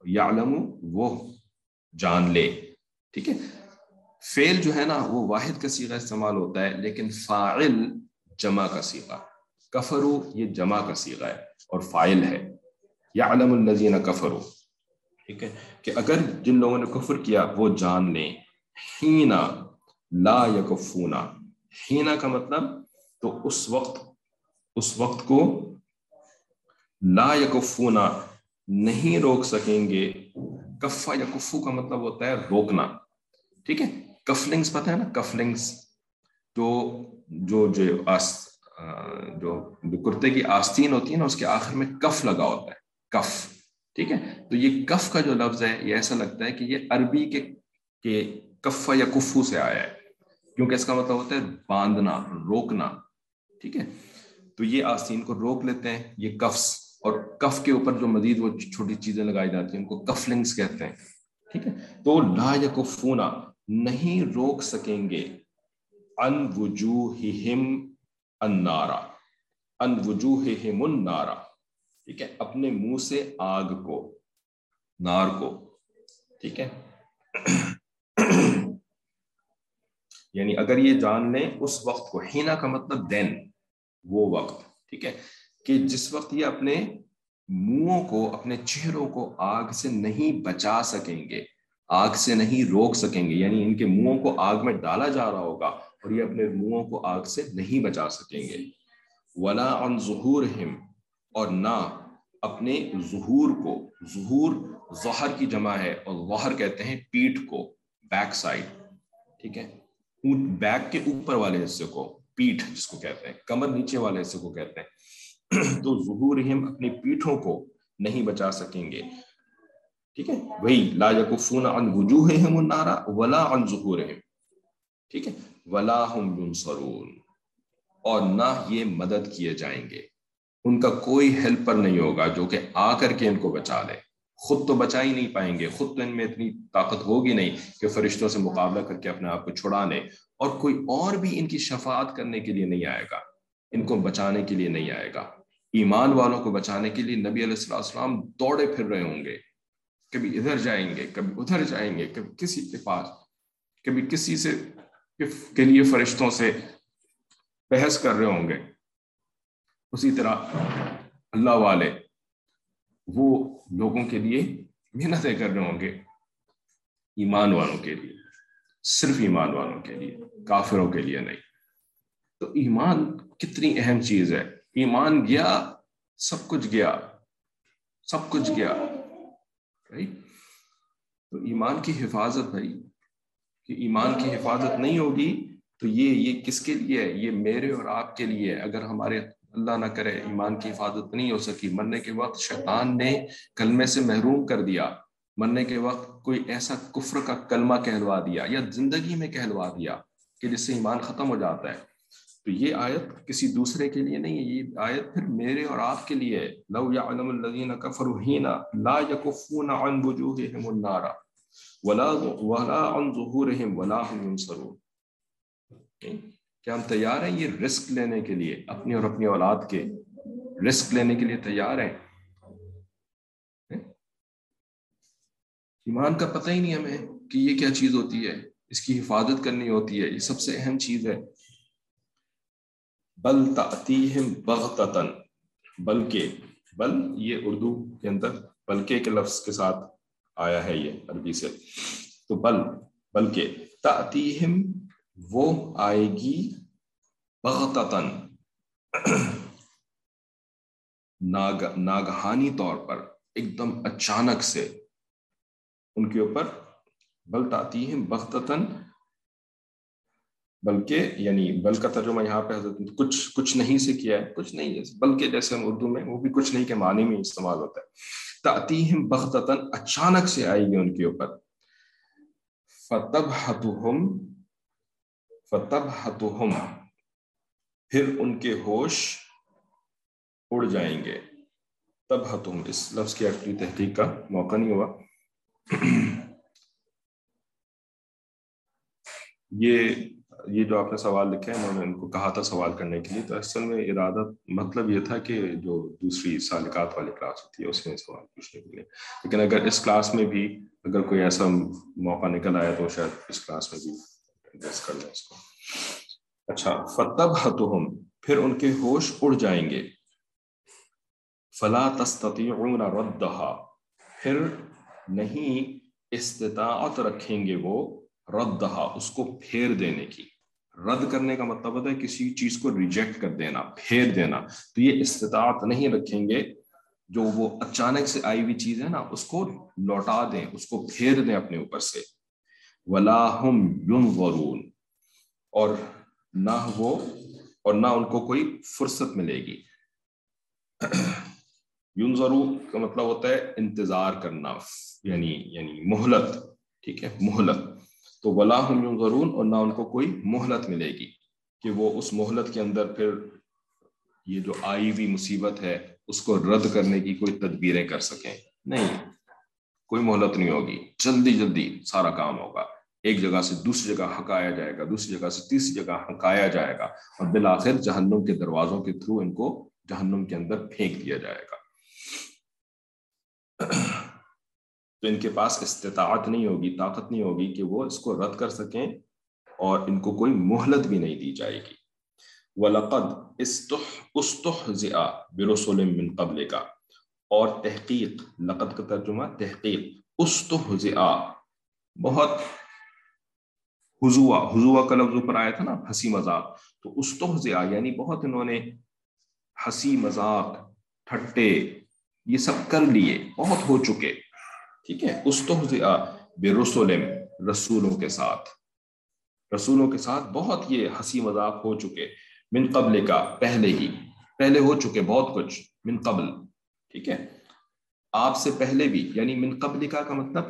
یعلم وہ جان لے۔ ٹھیک ہے؟ فیل جو ہے نا، وہ واحد کا سیغہ استعمال ہوتا ہے، لیکن فاعل جمع کا سیغہ۔ کفرو، یہ جمع کا سیغہ ہے اور فائل ہے۔ یعلم الذین کفرو ٹھیک ہے؟ کہ اگر جن لوگوں نے کفر کیا، وہ جان لیں۔ ہینا لا یکفونا۔ ہینا کا مطلب تو اس وقت اس وقت کو لا یکفونا، نہیں روک سکیں گے۔ کفا یا کفو کا مطلب ہوتا ہے روکنا۔ ٹھیک ہے؟ کفلنگس پتہ ہے نا؟ کفلنگس جو جو جو آس، جو کرتے کی آستین ہوتی ہے نا، اس کے آخر میں کف لگا ہوتا ہے۔ کف۔ ٹھیک ہے؟ تو یہ کف کا جو لفظ ہے، یہ ایسا لگتا ہے کہ یہ عربی کے کہ کفا یا کفو سے آیا ہے۔ کیونکہ اس کا مطلب ہوتا ہے باندھنا، روکنا۔ ٹھیک ہے؟ تو یہ آستین کو روک لیتے ہیں، یہ کفس، اور کف کے اوپر جو مزید وہ چھوٹی چیزیں لگائی جاتی ہیں، ان کو کفلنگس کہتے ہیں، ٹھیک ہے؟ تو لا یکفونا، نہیں روک سکیں گے۔ ان وجوہہم النارا ان وجوہہم النارا، ٹھیک ہے؟ اپنے منہ سے آگ کو، نار کو، ٹھیک ہے؟ یعنی اگر یہ جان لیں، اس وقت کو ہینا کا مطلب دین۔ وہ وقت، ٹھیک ہے، کہ جس وقت یہ اپنے منہوں کو، اپنے چہروں کو آگ سے نہیں بچا سکیں گے، آگ سے نہیں روک سکیں گے یعنی ان کے منہوں کو آگ میں ڈالا جا رہا ہوگا اور یہ اپنے منہوں کو آگ سے نہیں بچا سکیں گے۔ ولا ان ظہور اور نہ اپنے ظہور کو، ظہور ظہر کی جمع ہے اور ظہر کہتے ہیں پیٹھ کو بیک سائڈ ٹھیک ہے بیک کے اوپر والے حصے کو۔ پیٹھ جس کو کہتے ہیں، کمر نیچے والے حصے کو کہتے ہیں۔ تو ظہور اپنی پیٹھوں کو نہیں بچا سکیں گے۔ ٹھیک ہے؟ وہی، لا یکفون عن وجوہہم النارا ولا عن ظہورہم۔ ٹھیک ہے؟ ولا ہم ینصرون۔ اور نہ یہ مدد کیے جائیں گے۔ ان کا کوئی ہیلپر نہیں ہوگا جو کہ آ کر کے ان کو بچا لے۔ خود تو بچا ہی نہیں پائیں گے، خود تو ان میں اتنی طاقت ہوگی نہیں کہ فرشتوں سے مقابلہ کر کے اپنے آپ کو چھڑا لے اور کوئی اور بھی ان کی شفاعت کرنے کے لیے نہیں آئے گا، ان کو بچانے کے لیے نہیں آئے گا۔ ایمان والوں کو بچانے کے لیے نبی علیہ السلام دوڑے پھر رہے ہوں گے۔ کبھی ادھر جائیں گے، کبھی ادھر جائیں گے، کبھی کسی کے پاس کبھی کسی سے کے لیے فرشتوں سے بحث کر رہے ہوں گے۔ اسی طرح اللہ والے، وہ لوگوں کے لیے محنتیں کر رہے ہوں گے۔ ایمان والوں کے لیے، صرف ایمان والوں کے لیے، کافروں کے لیے نہیں۔ تو ایمان کتنی اہم چیز ہے۔ ایمان گیا، سب کچھ گیا۔ سب کچھ گیا۔ تو ایمان کی حفاظت بھائی، کہ ایمان کی حفاظت نہیں ہوگی تو یہ یہ کس کے لیے ہے؟ یہ میرے اور آپ کے لیے اگر ہمارے اللہ نہ کرے، ایمان کی حفاظت نہیں ہو سکی۔ مرنے کے وقت شیطان نے کلمے سے محروم کر دیا۔ مرنے کے وقت کوئی ایسا کفر کا کلمہ کہلوا دیا یا زندگی میں کہلوا دیا کہ جس سے ایمان ختم ہو جاتا ہے۔ تو یہ آیت کسی دوسرے کے لیے نہیں ہے، یہ آیت پھر میرے اور آپ کے لیے لو یعلم الذین کفروا ہینا لا یکفون عن وجوہہم النار ولا ولا عن ظهورہم ولا هم ينصرون کیا ہم تیار ہیں یہ رسک لینے کے لیے اپنی اور اپنی اولاد کے رسک لینے کے لیے تیار ہیں؟ ایمان کا پتہ ہی نہیں ہمیں کہ یہ کیا چیز ہوتی ہے، اس کی حفاظت کرنی ہوتی ہے، یہ سب سے اہم چیز ہے۔ بل تعتیہم بغتتن بلکہ، بل یہ اردو کے اندر بلکہ کے لفظ کے ساتھ آیا ہے یہ عربی سے۔ تو بل، بلکہ تعتیہم وہ آئے گی بغتتن ناگ، ناگہانی طور پر ایک دم اچانک سے ان کے اوپر بلت آتی ہیں بغتتن بلکہ یعنی بل کا ترجمہ یہاں پہ حضرت کچھ کچھ نہیں سے کیا ہے، کچھ نہیں جیسے بلکہ جیسے ہم اردو میں، وہ بھی کچھ نہیں کے معنی میں استعمال ہوتا ہے۔ تعتیہم بغتتن اچانک سے آئی گی ان کے اوپر۔ فتب ہتم فتب پھر ان کے ہوش اڑ جائیں گے۔ تب ہتم اس لفظ کی ایکچولی تحقیق کا موقع نہیں ہوا۔ یہ یہ جو آپ نے سوال لکھے ہیں، انہوں نے ان کو کہا تھا سوال کرنے کے لیے۔ تو اصل میں ارادہ مطلب یہ تھا کہ جو دوسری سالکات والی کلاس ہوتی ہے اس میں سوال پوچھنے کے لیے۔ لیکن اگر اس کلاس میں بھی اگر کوئی ایسا موقع نکل آیا تو شاید اس کلاس میں بھی ایڈریس کر لیں اس کو۔ اچھا فتب ہتم پھر ان کے ہوش اڑ جائیں گے۔ فلا تستطيعون ردها، پھر نہیں استطاعت رکھیں گے وہ ردہا اس کو پھیر دینے کی۔ رد کرنے کا مطلب ہوتا ہے کسی چیز کو ریجیکٹ کر دینا، پھیر دینا۔ تو یہ استطاعت نہیں رکھیں گے، جو وہ اچانک سے آئی ہوئی چیز ہے نا، اس کو لوٹا دیں، اس کو پھیر دیں اپنے اوپر سے۔ ولاحم یون اور نہ وہ اور نہ ان کو کوئی فرصت ملے گی۔ یون کا مطلب ہوتا ہے انتظار کرنا یعنی یعنی مہلت، ٹھیک ہے، مہلت۔ تو ولاحم یون اور نہ ان کو کوئی مہلت ملے گی۔ کہ وہ اس مہلت کے اندر پھر یہ جو آئی ہوئی مصیبت ہے، اس کو رد کرنے کی کوئی تدبیریں کر سکیں۔ نہیں، کوئی مہلت نہیں ہوگی۔ جلدی جلدی سارا کام ہوگا۔ ایک جگہ سے دوسری جگہ ہکایا جائے گا، دوسری جگہ سے تیسری جگہ ہکایا جائے گا اور بالآخر جہنم کے دروازوں کے تھرو ان کو جہنم کے اندر پھینک دیا جائے گا۔ *clears throat* تو ان کے پاس استطاعت نہیں ہوگی، طاقت نہیں ہوگی کہ وہ اس کو رد کر سکیں اور ان کو کوئی مہلت بھی نہیں دی جائے گی۔ وَلَقَدْ اسْتُحْزِعَ بِرُسُلٍ مِّن قَبْلِ کا اور تحقیق، لقد کا ترجمہ تحقیق۔ استحزعا بہت حضوع حضوع کا لفظ اوپر آیا تھا نا، ہنسی مذاق۔ تو استحزعا یعنی بہت انہوں نے ہنسی مذاق ٹھٹے یہ سب کر لیے، بہت ہو چکے۔ ٹھیک ہے؟ استحزعا برسول رسولوں کے ساتھ۔ رسولوں کے ساتھ بہت یہ ہنسی مذاق ہو چکے۔ من قبل کا، پہلے ہی۔ پہلے ہو چکے بہت کچھ، من قبل۔ ٹھیک ہے؟ آپ سے پہلے بھی یعنی من قبل کا کا مطلب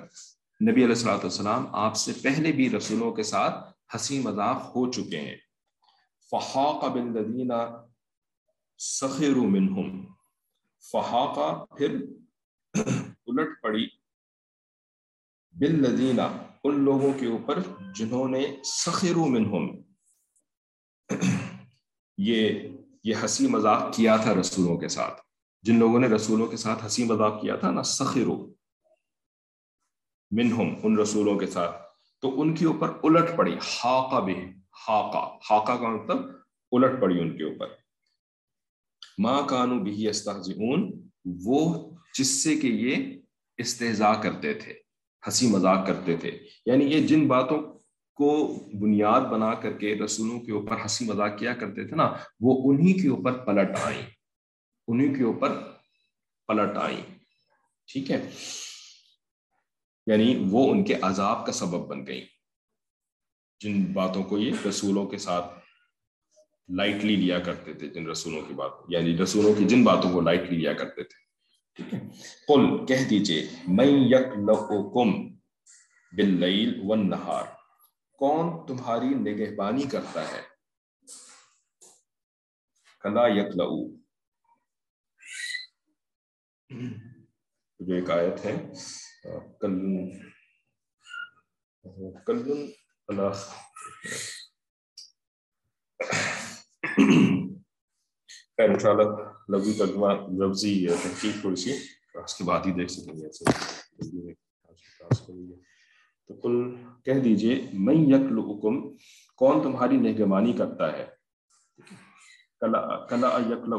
نبی علیہ السلاۃ والسلام آپ سے پہلے بھی رسولوں کے ساتھ ہنسی مذاق ہو چکے ہیں۔ فحاق بالذین سخروا منہم۔ فحاقہ پھر الٹ پڑی۔ بالذین ان لوگوں کے اوپر جنہوں نے سخروا منہم۔ یہ یہ ہنسی مذاق کیا تھا رسولوں کے ساتھ۔ جن لوگوں نے رسولوں کے ساتھ ہنسی مذاق کیا تھا نا سخرو منہم، ان رسولوں کے ساتھ۔ تو ان کے اوپر الٹ پڑی ہاکا بھی ہاکا ہاکا کا مطلب الٹ پڑی ان کے اوپر۔ ماں کانو بھی استحزئون وہ جس سے کہ یہ استحضاء کرتے تھے، ہنسی مذاق کرتے تھے۔ یعنی یہ جن باتوں کو بنیاد بنا کر کے رسولوں کے اوپر ہنسی مذاق کیا کرتے تھے نا، وہ انہی کے اوپر پلٹ آئیں۔ انہی کے اوپر پلٹ آئیں۔ ٹھیک ہے؟ یعنی وہ ان کے عذاب کا سبب بن گئی جن باتوں کو یہ رسولوں کے ساتھ لائٹلی لیا کرتے تھے، جن رسولوں کی بات یعنی رسولوں کی جن باتوں کو لائٹلی لیا کرتے تھے۔ ٹھیک ہے۔ قل، کہہ دیجیے میں یک لکم باللیل والنہار کون تمہاری نگہبانی کرتا ہے؟ کلا یک جو ایک آیت ہے۔ کلن کلن اللہ خیر ان شاء اللہ لفظی ترجمہ لفظی تحقیق تھوڑی سی۔ اس کے بعد ہی دیکھ سکیں گے ایسے تو کل کہہ دیجیے میں یکل حکم کون تمہاری نگہبانی کرتا ہے؟ کلا یکل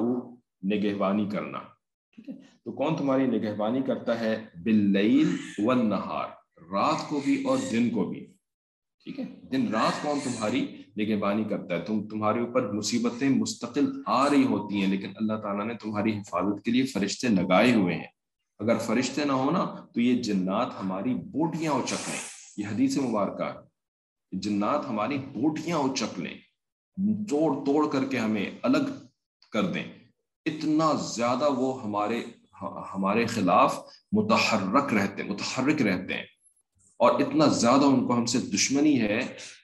نگہبانی کرنا۔ ٹھیک ہے؟ تو کون تمہاری نگہبانی کرتا ہے؟ باللیل والنہار، رات کو بھی اور دن کو بھی۔ ٹھیک ہے؟ دن رات کون تمہاری نگہبانی کرتا ہے؟ تم، تمہارے اوپر مصیبتیں مستقل آ رہی ہوتی ہیں، لیکن اللہ تعالیٰ نے تمہاری حفاظت کے لیے فرشتے لگائے ہوئے ہیں۔ اگر فرشتے نہ ہونا تو یہ جنات ہماری بوٹیاں اچک لیں یہ حدیث مبارکہ جنات ہماری بوٹیاں اچک لیں توڑ توڑ کر کے ہمیں الگ کر دیں۔ اتنا زیادہ وہ ہمارے ہمارے خلاف متحرک رہتے متحرک رہتے ہیں۔ اور اتنا زیادہ ان کو ہم سے دشمنی ہے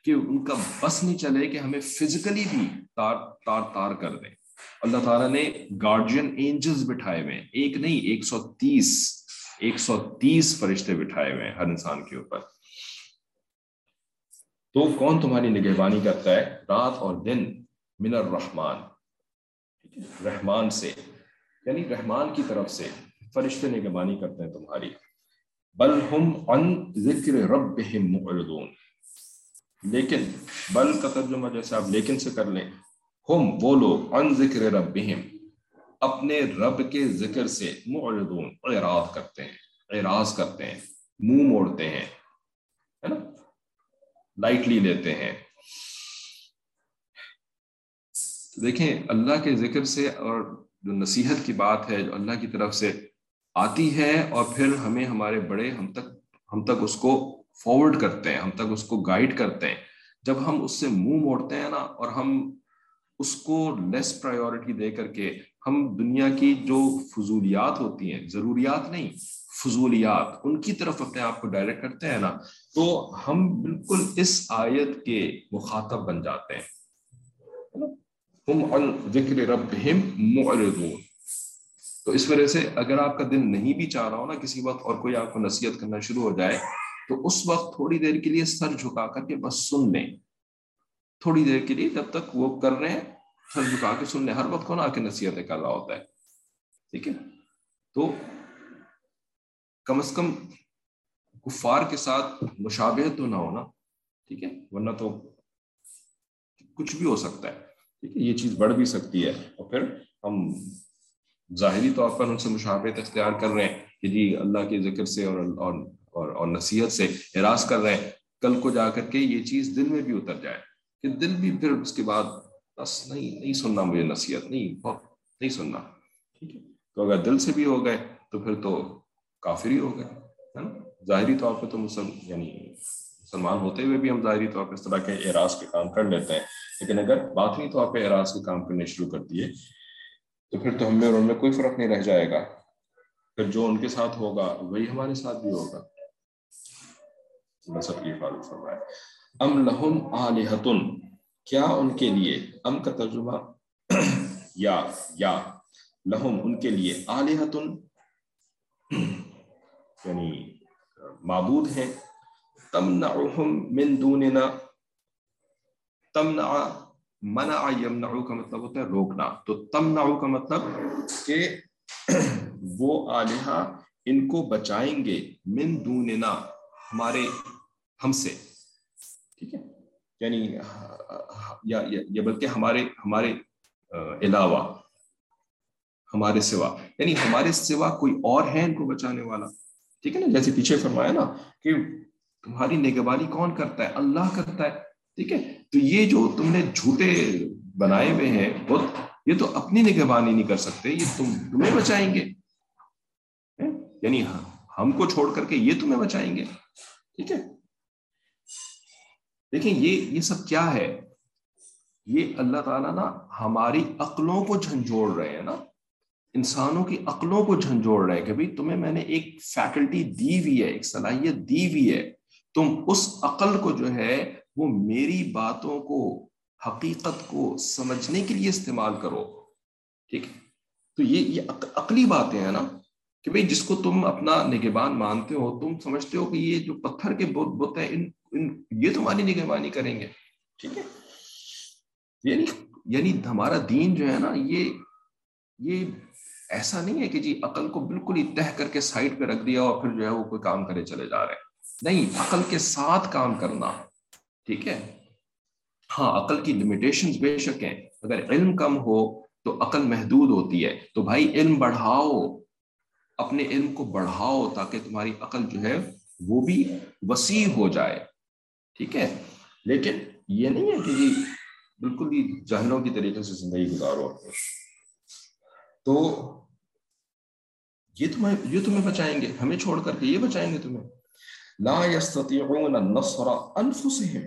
کہ ان کا بس نہیں چلے کہ ہمیں فزیکلی بھی تار تار تار کر دیں۔ اللہ تعالیٰ نے گارجین اینجلز بٹھائے ہوئے ہیں۔ ایک نہیں، ایک سو تیس، ایک سو تیس فرشتے بٹھائے ہوئے ہیں ہر انسان کے اوپر۔ تو کون تمہاری نگہبانی کرتا ہے؟ رات اور دن۔ من الرحمان رحمان سے یعنی رحمان کی طرف سے فرشتے نگہبانی کرتے ہیں تمہاری۔ بل ہم عن ذکر ربہم معرضون۔ لیکن بل کا ترجمہ جیسے آپ لیکن سے کر لیں، ہم وہ لوگ ان ذکر ربہم اپنے رب کے ذکر سے معرضون، اعراض کرتے ہیں، اعراض کرتے ہیں، منہ موڑتے ہیں، ہے نا؟ لائٹلی لیتے ہیں۔ دیکھیں، اللہ کے ذکر سے اور جو نصیحت کی بات ہے، جو اللہ کی طرف سے آتی ہے اور پھر ہمیں ہمارے بڑے ہم تک ہم تک اس کو فارورڈ کرتے ہیں، ہم تک اس کو گائیڈ کرتے ہیں۔ جب ہم اس سے منہ موڑتے ہیں نا اور ہم اس کو لیس پرائیورٹی دے کر کے ہم دنیا کی جو فضولیات ہوتی ہیں، ضروریات نہیں، فضولیات، ان کی طرف اپنے آپ کو ڈائریکٹ کرتے ہیں نا، تو ہم بالکل اس آیت کے مخاطب بن جاتے ہیں۔ ہم ذکر ربہم معرضون۔ تو اس وجہ سے اگر آپ کا دل نہیں بھی چاہ رہا ہو نا کسی وقت اور کوئی آپ کو نصیحت کرنا شروع ہو جائے، تو اس وقت تھوڑی دیر کے لیے سر جھکا کر کے بس سن لیں۔ تھوڑی دیر کے لیے جب تک وہ کر رہے ہیں، سر جھکا کے سن لیں۔ ہر وقت کون آ کے نصیحتیں کر رہا ہوتا ہے؟ ٹھیک ہے؟ تو کم از کم کفار کے ساتھ مشابہت تو نہ ہونا، ٹھیک ہے؟ ورنہ تو کچھ بھی ہو سکتا ہے۔ یہ چیز بڑھ بھی سکتی ہے۔ اور پھر ہم ظاہری طور پر ان سے مشابہت اختیار کر رہے ہیں کہ جی اللہ کے ذکر سے اور اور, اور, اور نصیحت سے اراض کر رہے ہیں۔ کل کو جا کر کے یہ چیز دل میں بھی اتر جائے کہ دل بھی پھر اس کے بعد بس نہیں نہیں سننا مجھے نصیحت نہیں بہت نہیں سننا۔ ٹھیک ہے؟ تو اگر دل سے بھی ہو گئے تو پھر تو کافر ہی ہو گئے ہے نا؟ ظاہری طور پہ تو مسلم یعنی مسلمان ہوتے ہوئے بھی ہم ظاہری طور پہ اس طرح کے اعراض کے کام کر لیتے ہیں۔ لیکن اگر باطنی طور پہ اعراض کے کام کرنے شروع کر دیے، تو پھر تو ہم میں اور ان میں کوئی فرق نہیں رہ جائے گا۔ پھر جو ان کے ساتھ ہوگا، وہی ہمارے ساتھ بھی ہوگا۔ سب کی حفاظت فرمائے۔ ام لہم آلہتن، کیا ان کے لیے؟ ام کا ترجمہ *clears throat* یا یا۔ لہم ان کے لیے آلہتن یعنی معبود ہیں۔ تمنعہم من دوننا تمنع منع یمنعو کا مطلب ہوتا ہے روکنا۔ تو تمنعو کا مطلب کہ *clears throat* وہ آلہہ ان کو بچائیں گے من دوننا ہمارے ہم سے۔ ٹھیک ہے؟ یعنی یا, یا بلکہ ہمارے ہمارے علاوہ ہمارے سوا۔ یعنی ہمارے سوا کوئی اور ہے ان کو بچانے والا۔ ٹھیک ہے نا؟ جیسے پیچھے فرمایا نا کہ تمہاری نگہبانی کون کرتا ہے؟ اللہ کرتا ہے۔ ٹھیک ہے؟ تو یہ جو تم نے جھوٹے بنائے ہوئے ہیں یہ تو اپنی نگہبانی نہیں کر سکتے، یہ تم، تمہیں بچائیں گے۔ یعنی ہم کو چھوڑ کر کے یہ تمہیں بچائیں گے۔ ٹھیک ہے؟ دیکھیں، یہ یہ سب کیا ہے؟ یہ اللہ تعالیٰ نا ہماری عقلوں کو جھنجھوڑ رہے ہیں نا۔ انسانوں کی عقلوں کو جھنجھوڑ رہے ہیں کہ بھائی تمہیں میں نے ایک فیکلٹی دی ہوئی ہے، ایک صلاحیت دی ہوئی ہے۔ تم اس عقل کو جو ہے وہ میری باتوں کو حقیقت کو سمجھنے کے لیے استعمال کرو۔ ٹھیک ہے؟ تو یہ یہ عقلی باتیں ہیں نا کہ بھئی جس کو تم اپنا نگہبان مانتے ہو تم سمجھتے ہو کہ یہ جو پتھر کے بت بت ہیں ان, ان یہ تمہاری نگہبانی کریں گے۔ ٹھیک ہے؟ یعنی یعنی ہمارا دین جو ہے نا یہ یہ ایسا نہیں ہے کہ جی عقل کو بالکل ہی تہ کر کے سائڈ پہ رکھ دیا اور پھر جو ہے وہ کوئی کام کرے چلے جا رہے۔ نہیں عقل کے ساتھ کام کرنا۔ ٹھیک ہے؟ ہاں عقل کی لمیٹیشن بے شک ہیں۔ اگر علم کم ہو تو عقل محدود ہوتی ہے۔ تو بھائی، علم بڑھاؤ۔ اپنے علم کو بڑھاؤ تاکہ تمہاری عقل جو ہے وہ بھی وسیع ہو جائے۔ ٹھیک ہے؟ لیکن یہ نہیں ہے کہ جی بالکل ہی جہنوں کی طریقے سے زندگی گزارو۔ تو یہ تمہیں یہ تمہیں بچائیں گے۔ ہمیں چھوڑ کر کے یہ بچائیں گے تمہیں۔ لا يستطيعون نصر انفسهم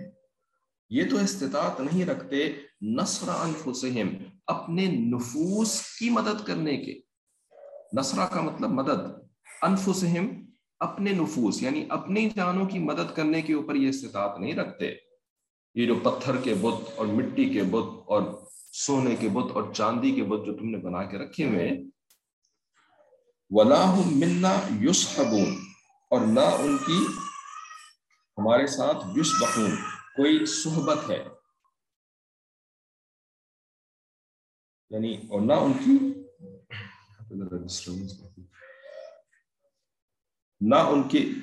یہ تو استطاعت نہیں رکھتے نصر انفسهم اپنے نفوس کی مدد کرنے کے۔ نصرہ کا مطلب مدد۔ انفسهم اپنے نفوس یعنی اپنی جانوں کی مدد کرنے کے اوپر یہ استطاعت نہیں رکھتے۔ یہ جو پتھر کے بت اور مٹی کے بت اور سونے کے بت اور چاندی کے بت جو تم نے بنا کے رکھے ہوئے منا یسحبون اور نہ ان کی ہمارے ساتھ یسبقون کوئی صحبت ہے؟ یعنی اور نہ ان کی؟ نہ ان کی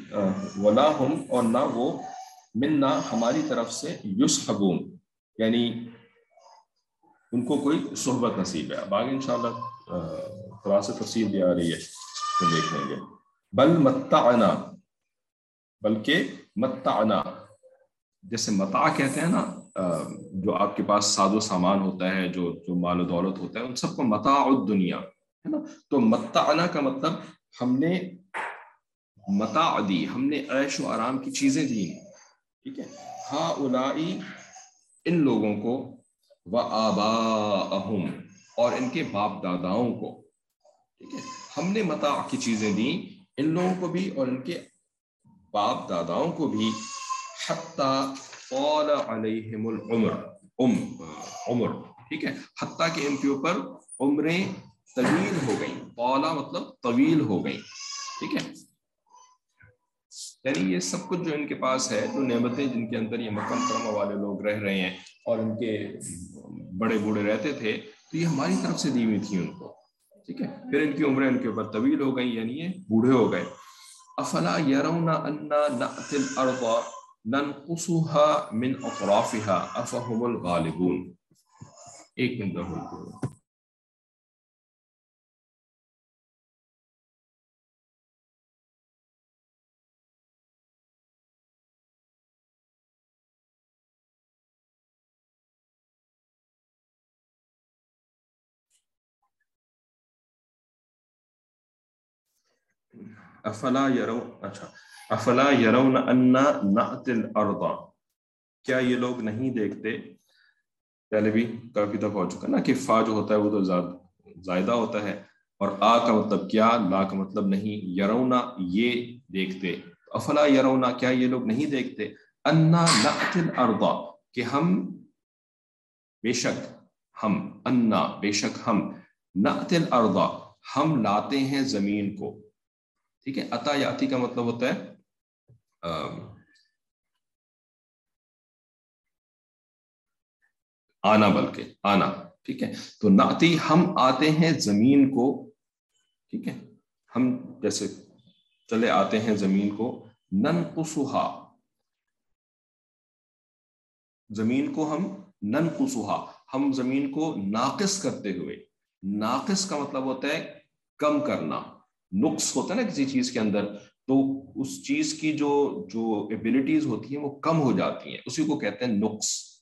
ولا ہم، اور نہ وہ، منا ہماری طرف سے یوس یعنی ان کو کوئی صحبت نصیب ہے۔ اب آگے انشاءاللہ تھوڑا سا تفصیل بھی آ رہی ہے۔ تو دیکھ لیں گے۔ بل متعنا، بلکہ متعنا۔ جیسے متا کہتے ہیں نا جو آپ کے پاس ساز و سامان ہوتا ہے، جو جو مال و دولت ہوتا ہے، ان سب کو متا دنیا ہے نا؟ تو متعنا کا مطلب ہم نے متا دی، ہم نے عیش و آرام کی چیزیں دی۔ ٹھیک ہے؟ ہا الائی ان لوگوں کو، و آبا اور ان کے باپ داداؤں کو۔ ٹھیک ہے؟ ہم نے متا کی چیزیں دیں، ان لوگوں کو بھی اور ان کے باپ داداؤں کو بھی طال علیہم العمر عمر، ٹھیک ہے؟ حتیٰ کہ ان کے اوپر عمریں طویل ہو گئیں۔ طالہ مطلب طویل ہو گئیں، ٹھیک ہے؟ یعنی یہ سب کچھ جو ان کے پاس ہے، جو نعمتیں جن کے اندر یہ مکم کرم والے لوگ رہ رہے ہیں اور ان کے بڑے بوڑھے رہتے تھے، تو یہ ہماری طرف سے دی ہوئی تھی ان کو، ٹھیک ہے؟ پھر ان کی عمریں ان کے اوپر طویل ہو گئی یعنی یہ بوڑھے ہو گئے۔ أفلا يرون أن نأتي الأرض ننقصها من أطرافها أفهم الغالبون إيه Yeah. افلا یرو اچھا. افلا یرون انا نعت الارض. کیا یہ لوگ نہیں دیکھتے؟ پہلے بھی کافی دفعہ ہو چکا نا کہ فا جو ہوتا ہے وہ تو زائدہ ہوتا ہے اور آ کا مطلب کیا، لا کا مطلب نہیں یرونا یہ دیکھتے۔ افلا یرونا کیا یہ لوگ نہیں دیکھتے؟ انا نعت الارض، کہ ہم بے شک ہم، انا بے شک ہم، نعت الارض، ہم لاتے ہیں زمین کو۔ ٹھیک ہے؟ اتا یاتی کا مطلب ہوتا ہے آنا بلکہ، آنا، ٹھیک ہے؟ تو ناتی ہم آتے ہیں زمین کو، ٹھیک ہے؟ ہم جیسے چلے آتے ہیں زمین کو نن کسوہا زمین کو ہم نن کسوہا ہم زمین کو ناقص کرتے ہوئے، ناقص کا مطلب ہوتا ہے کم کرنا۔ نقص ہوتا ہے نا کسی چیز کے اندر، تو اس چیز کی جو جو ایبلٹیز ہوتی ہیں وہ کم ہو جاتی ہیں۔ اسی کو کہتے ہیں نقص۔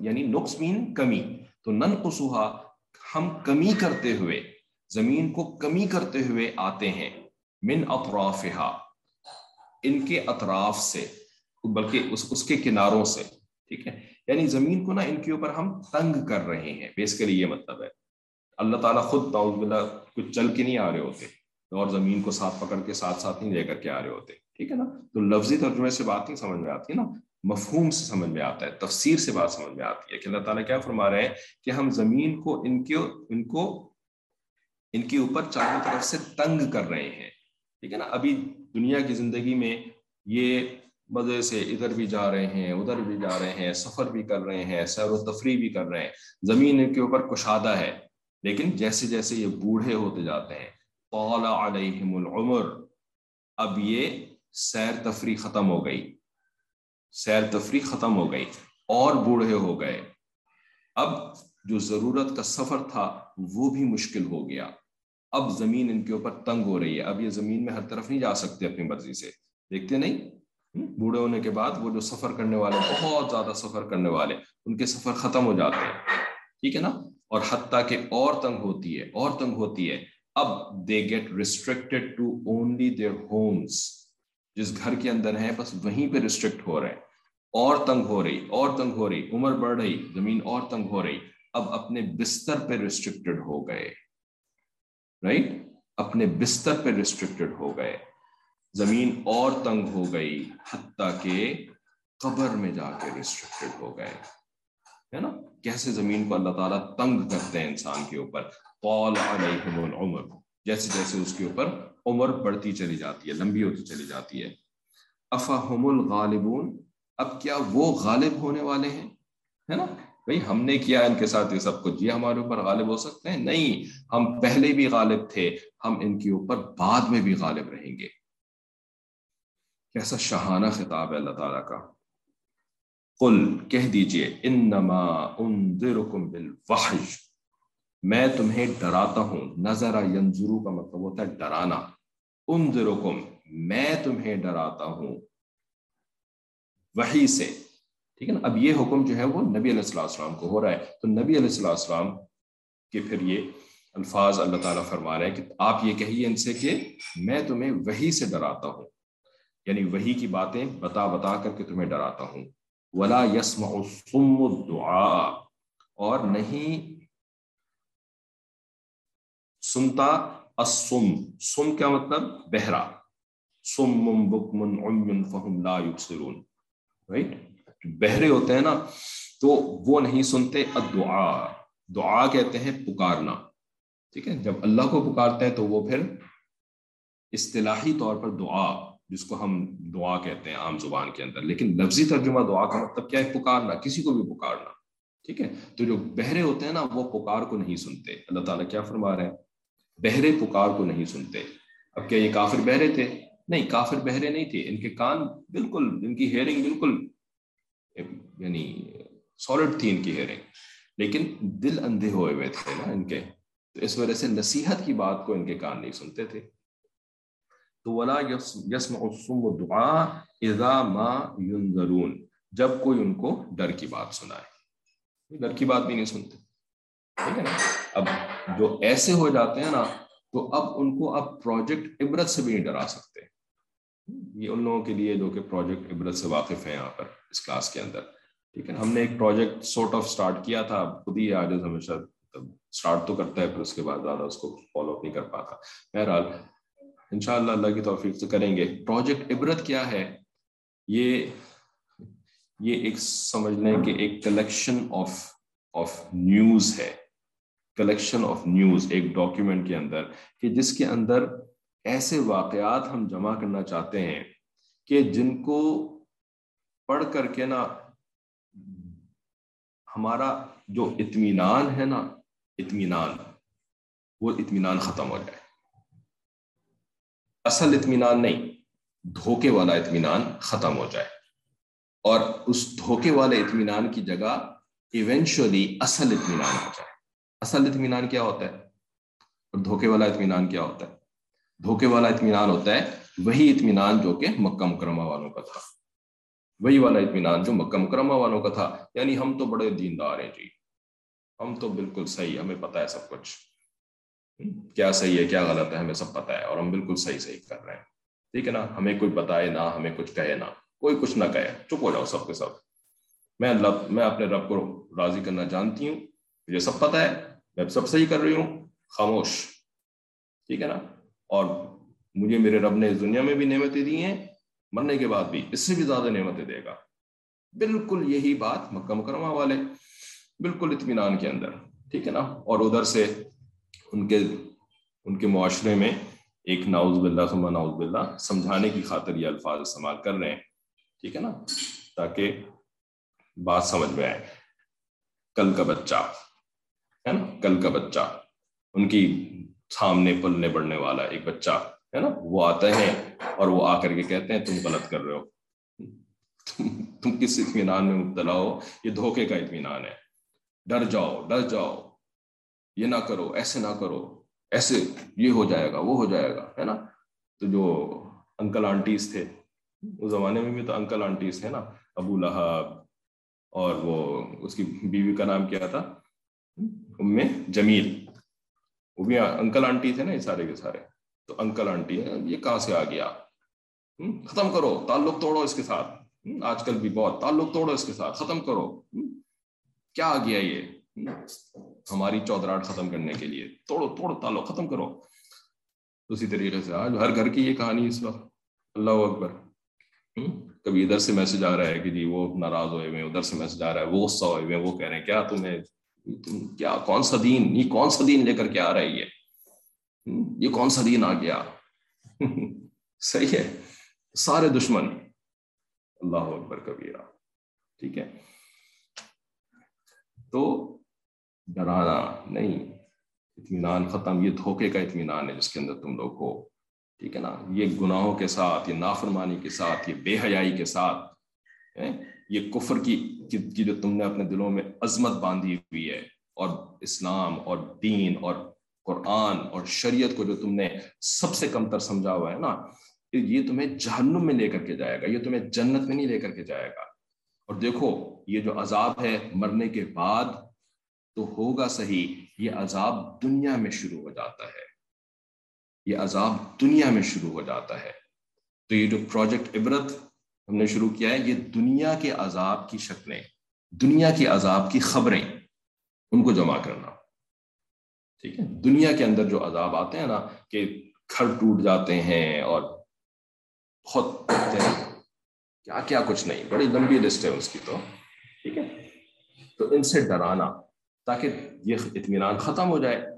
یعنی نقص مین کمی۔ تو نن قصوحا ہم کمی کرتے ہوئے، زمین کو کمی کرتے ہوئے آتے ہیں۔ من اطرافہا، ان کے اطراف سے، بلکہ اس اس کے کناروں سے۔ ٹھیک ہے؟ یعنی زمین کو نا ان کے اوپر ہم تنگ کر رہے ہیں۔ بیسکلی یہ مطلب ہے۔ اللہ تعالیٰ خود کچھ چل کے نہیں آ رہے ہوتے۔ اور زمین کو ساتھ پکڑ کے ساتھ ساتھ نہیں لے کر کے آ رہے ہوتے۔ ٹھیک ہے نا؟ تو لفظی ترجمے سے بات نہیں سمجھ میں آتی ہے نا؟ مفہوم سے سمجھ میں آتا ہے، تفسیر سے بات سمجھ میں آتی ہے کہ اللہ تعالیٰ کیا فرما رہے ہیں کہ ہم زمین کو ان کے، ان کو، ان کے اوپر چاروں طرف سے تنگ کر رہے ہیں۔ ٹھیک ہے نا؟ ابھی دنیا کی زندگی میں یہ مزے سے ادھر بھی جا رہے ہیں، ادھر بھی جا رہے ہیں، سفر بھی کر رہے ہیں، سیر و تفریح بھی کر رہے ہیں۔ زمین ان کے اوپر کشادہ ہے، لیکن جیسے جیسے یہ بوڑھے ہوتے جاتے ہیں طال علیہم العمر۔ اب یہ سیر تفریح ختم ہو گئی۔ سیر تفریح ختم ہو گئی۔ اور بوڑھے ہو گئے۔ اب جو ضرورت کا سفر تھا وہ بھی مشکل ہو گیا۔ اب زمین ان کے اوپر تنگ ہو رہی ہے۔ اب یہ زمین میں ہر طرف نہیں جا سکتے اپنی مرضی سے۔ دیکھتے نہیں؟ بوڑھے ہونے کے بعد وہ جو سفر کرنے والے، بہت زیادہ سفر کرنے والے، ان کے سفر ختم ہو جاتے ہیں۔ ٹھیک ہے نا؟ اور حتیٰ کہ اور تنگ ہوتی ہے، اور تنگ ہوتی ہے۔ اب they get restricted to only their homes جس گھر کے اندر ہیں، بس وہیں پہ ریسٹرکٹ ہو رہے ہیں۔ اور تنگ ہو رہی، اور تنگ ہو رہی، عمر بڑھ رہی، زمین اور تنگ ہو رہی، اب اپنے بستر پہ ریسٹرکٹیڈ ہو گئے۔ رائٹ اپنے بستر پہ ریسٹرکٹیڈ ہو گئے۔ زمین اور تنگ ہو گئی، حتیٰ کہ قبر میں جا کے ریسٹرکٹیڈ ہو گئے۔ ہے نا؟ کیسے زمین کو اللہ تعالیٰ تنگ کرتے ہیں انسان کے اوپر؟ قول علیہم العمر۔ جیسے جیسے اس کے اوپر عمر بڑھتی چلی جاتی ہے، لمبی ہوتی چلی جاتی ہے۔ افہم الغالبون؟ اب کیا وہ غالب ہونے والے ہیں؟ ہے نا؟ بھائی ہم نے کیا ان کے ساتھ یہ سب کچھ؟ یہ ہمارے اوپر غالب ہو سکتے ہیں؟ نہیں، ہم پہلے بھی غالب تھے، ہم ان کے اوپر بعد میں بھی غالب رہیں گے۔ کیسا شہانہ خطاب ہے اللہ تعالیٰ کا۔ قل، کہہ دیجیے، انما انذرکم بالوحش میں تمہیں ڈراتا ہوں۔ نظر ینظرو کا مطلب ہوتا ہے ڈرانا۔ انذرکم میں تمہیں ڈراتا ہوں۔ وحی سے۔ ٹھیک ہے نا؟ اب یہ حکم جو ہے وہ نبی علیہ السلام السلام کو ہو رہا ہے۔ تو نبی علیہ السلام السلام کے پھر یہ الفاظ اللہ تعالیٰ فرما رہے ہیں کہ آپ یہ کہیے ان سے کہ میں تمہیں وہی سے ڈراتا ہوں۔ یعنی وہی کی باتیں بتا بتا کر کے تمہیں ڈراتا ہوں۔ ولا یسم الدعاء۔ اور نہیں سنتا السم سم کیا مطلب؟ بہرا. سم بکمن عمن فہم لا یبصرون. رائٹ بہرے ہوتے ہیں نا، تو وہ نہیں سنتے الدعاء. دعا کہتے ہیں پکارنا. ٹھیک ہے؟ جب اللہ کو پکارتے ہیں تو وہ پھر اصطلاحی طور پر دعا جس کو ہم دعا کہتے ہیں عام زبان کے اندر. لیکن لفظی ترجمہ دعا کا مطلب کیا ہے؟ پکارنا، کسی کو بھی پکارنا. ٹھیک ہے؟ تو جو بہرے ہوتے ہیں نا، وہ پکار کو نہیں سنتے. اللہ تعالیٰ کیا فرما رہے ہیں؟ بہرے پکار کو نہیں سنتے۔ اب کیا یہ کافر بہرے تھے؟ نہیں، کافر بہرے نہیں تھے۔ ان کے کان بالکل، ان کی ہیئرنگ بالکل یعنی سالڈ تھی ان کی ہیئرنگ لیکن دل اندھے ہوئے ہوئے تھے نا ان کے۔ تو اس وجہ سے نصیحت کی بات کو ان کے کان نہیں سنتے تھے۔ تو ولا یسم السم دعا اذا ما ينذرون۔ جب کوئی ان کو ڈر کی بات سنائے۔ ڈر کی بات بھی نہیں سنتے۔ ٹھیک ہے نا؟ اب جو ایسے ہو جاتے ہیں نا، تو اب ان کو اب پروجیکٹ عبرت سے بھی نہیں ڈرا سکتے۔ یہ ان لوگوں کے لیے جو کہ پروجیکٹ عبرت سے واقف ہیں یہاں پر اس کلاس کے اندر۔ ٹھیک ہے، ہم نے ایک پروجیکٹ سورٹ آف سٹارٹ کیا تھا خود ہی آج ہمیشہ سٹارٹ تو کرتا ہے، پھر اس کے بعد زیادہ اس کو فالو اپ نہیں کر پاتا۔ بہرحال، انشاءاللہ اللہ کی توفیق سے کریں گے۔ پروجیکٹ عبرت کیا ہے؟ یہ یہ ایک سمجھ لیں کہ ایک کلیکشن آف آف نیوز ہے۔ کلیکشن آف نیوز ایک ڈاکیومنٹ کے اندر، کہ جس کے اندر ایسے واقعات ہم جمع کرنا چاہتے ہیں کہ جن کو پڑھ کر کے نا ہمارا جو اطمینان ہے نا، اطمینان، وہ اطمینان ختم ہو جائے۔ اصل اطمینان نہیں، دھوکے والا اطمینان ختم ہو جائے۔ اور اس دھوکے والے اطمینان کی جگہ ایونچولی اصل اطمینان ہو جائے۔ اصل اطمینان کیا ہوتا ہے؟ اور دھوکے والا اطمینان کیا ہوتا ہے؟ دھوکے والا اطمینان ہوتا ہے وہی اطمینان جو کہ مکہ مکرمہ والوں کا تھا۔ وہی والا اطمینان جو مکہ مکرمہ والوں کا تھا۔ یعنی ہم تو بڑے دیندار ہیں جی۔ ہم تو بالکل صحیح ہمیں پتہ ہے سب کچھ۔ کیا صحیح ہے، کیا غلط ہے، ہمیں سب پتہ ہے اور ہم بالکل صحیح صحیح کر رہے ہیں۔ ٹھیک ہے نا؟ ہمیں کوئی بتائے نہ، ہمیں کچھ کہے نہ۔ کوئی کچھ نہ کہے۔ چپ ہو جاؤ سب کے سب۔ میں اللہ، میں اپنے رب کو راضی کرنا جانتی ہوں۔ مجھے سب پتہ ہے، میں سب صحیح کر رہی ہوں۔ خاموش۔ ٹھیک ہے نا؟ اور مجھے میرے رب نے اس دنیا میں بھی نعمتیں دی ہیں، مرنے کے بعد بھی اس سے بھی زیادہ نعمتیں دے گا۔ بالکل یہی بات مکہ مکرمہ والے بالکل اطمینان کے اندر۔ ٹھیک ہے نا؟ اور ادھر سے ان کے ان کے معاشرے میں ایک ناؤز باللہ ثم ناؤز باللہ سمجھانے کی خاطر یہ الفاظ استعمال کر رہے ہیں۔ ٹھیک ہے نا؟ تاکہ بات سمجھ میں آئے۔ کل کا بچہ۔ ہے نا، کل کا بچہ، ان کی سامنے پلنے بڑھنے والا ایک بچہ، ہے نا، وہ آتے ہیں اور وہ آ کر کے کہتے ہیں، تم غلط کر رہے ہو. تم کس اطمینان میں مبتلا ہو؟ یہ دھوکے کا اطمینان ہے۔ ڈر جاؤ ڈر جاؤ۔ یہ نہ کرو، ایسے نہ کرو۔ ایسے یہ ہو جائے گا، وہ ہو جائے گا، ہے نا؟ تو جو انکل آنٹیز تھے، اس زمانے میں بھی تو انکل آنٹیز تھے نا، ابو لہب اور وہ اس کی بیوی کا نام کیا تھا؟ ام جمیل. وہ بھی انکل آنٹی تھے نا یہ سارے کے سارے. تو انکل آنٹی یہ کہاں سے آ گیا؟ ختم کرو، تعلق توڑو اس کے ساتھ. آج کل بھی بہت، تعلق توڑو اس کے ساتھ، ختم کرو. کیا آ گیا یہ؟ ہماری چودراہٹ ختم کرنے کے لیے. توڑو توڑو، تعلق ختم کرو. اسی طریقے سے آج ہر گھر کی یہ کہانی اس وقت. اللہ اکبر. کبھی ادھر سے میسج آ رہا ہے کہ جی وہ ناراض ہوئے ہوئے ادھر سے میسج آ رہا ہے، وہ غصہ ہوئے ہوئے وہ کہہ رہے ہیں، کیا تمہیں کیا کون سا دین؟ یہ کون سا دین لے کر کے آ رہا ہے یہ؟ یہ کون سا دین آ گیا؟ *laughs* صحیح ہے؟ سارے دشمن۔ اللہ اکبر کبیرہ۔ ٹھیک ہے؟ تو ڈرانا نہیں۔ اطمینان ختم۔ یہ دھوکے کا اطمینان ہے جس کے اندر تم لوگ ہو۔ ٹھیک ہے نا؟ یہ گناہوں کے ساتھ، یہ نافرمانی کے ساتھ، یہ بے حیائی کے ساتھ یہ کفر کی کی جو تم نے اپنے دلوں میں عظمت باندھی ہوئی ہے اور اسلام اور دین اور قرآن اور شریعت کو جو تم نے سب سے کم تر سمجھا ہوا ہے نا، یہ تمہیں جہنم میں لے کر کے جائے گا، یہ تمہیں جنت میں نہیں لے کر کے جائے گا۔ اور دیکھو، یہ جو عذاب ہے مرنے کے بعد تو ہوگا صحیح، یہ عذاب دنیا میں شروع ہو جاتا ہے۔ یہ عذاب دنیا میں شروع ہو جاتا ہے۔ تو یہ جو پروجیکٹ عبرت ہم نے شروع کیا ہے، یہ دنیا کے عذاب کی شکلیں، دنیا کی عذاب کی خبریں، ان کو جمع کرنا۔ ٹھیک ہے؟ دنیا کے اندر جو عذاب آتے ہیں نا، کہ گھر ٹوٹ جاتے ہیں اور بہت کیا کیا کچھ نہیں، بڑی لمبی لسٹ ہے اس کی تو۔ ٹھیک ہے؟ تو ان سے ڈرانا تاکہ یہ اطمینان ختم ہو جائے۔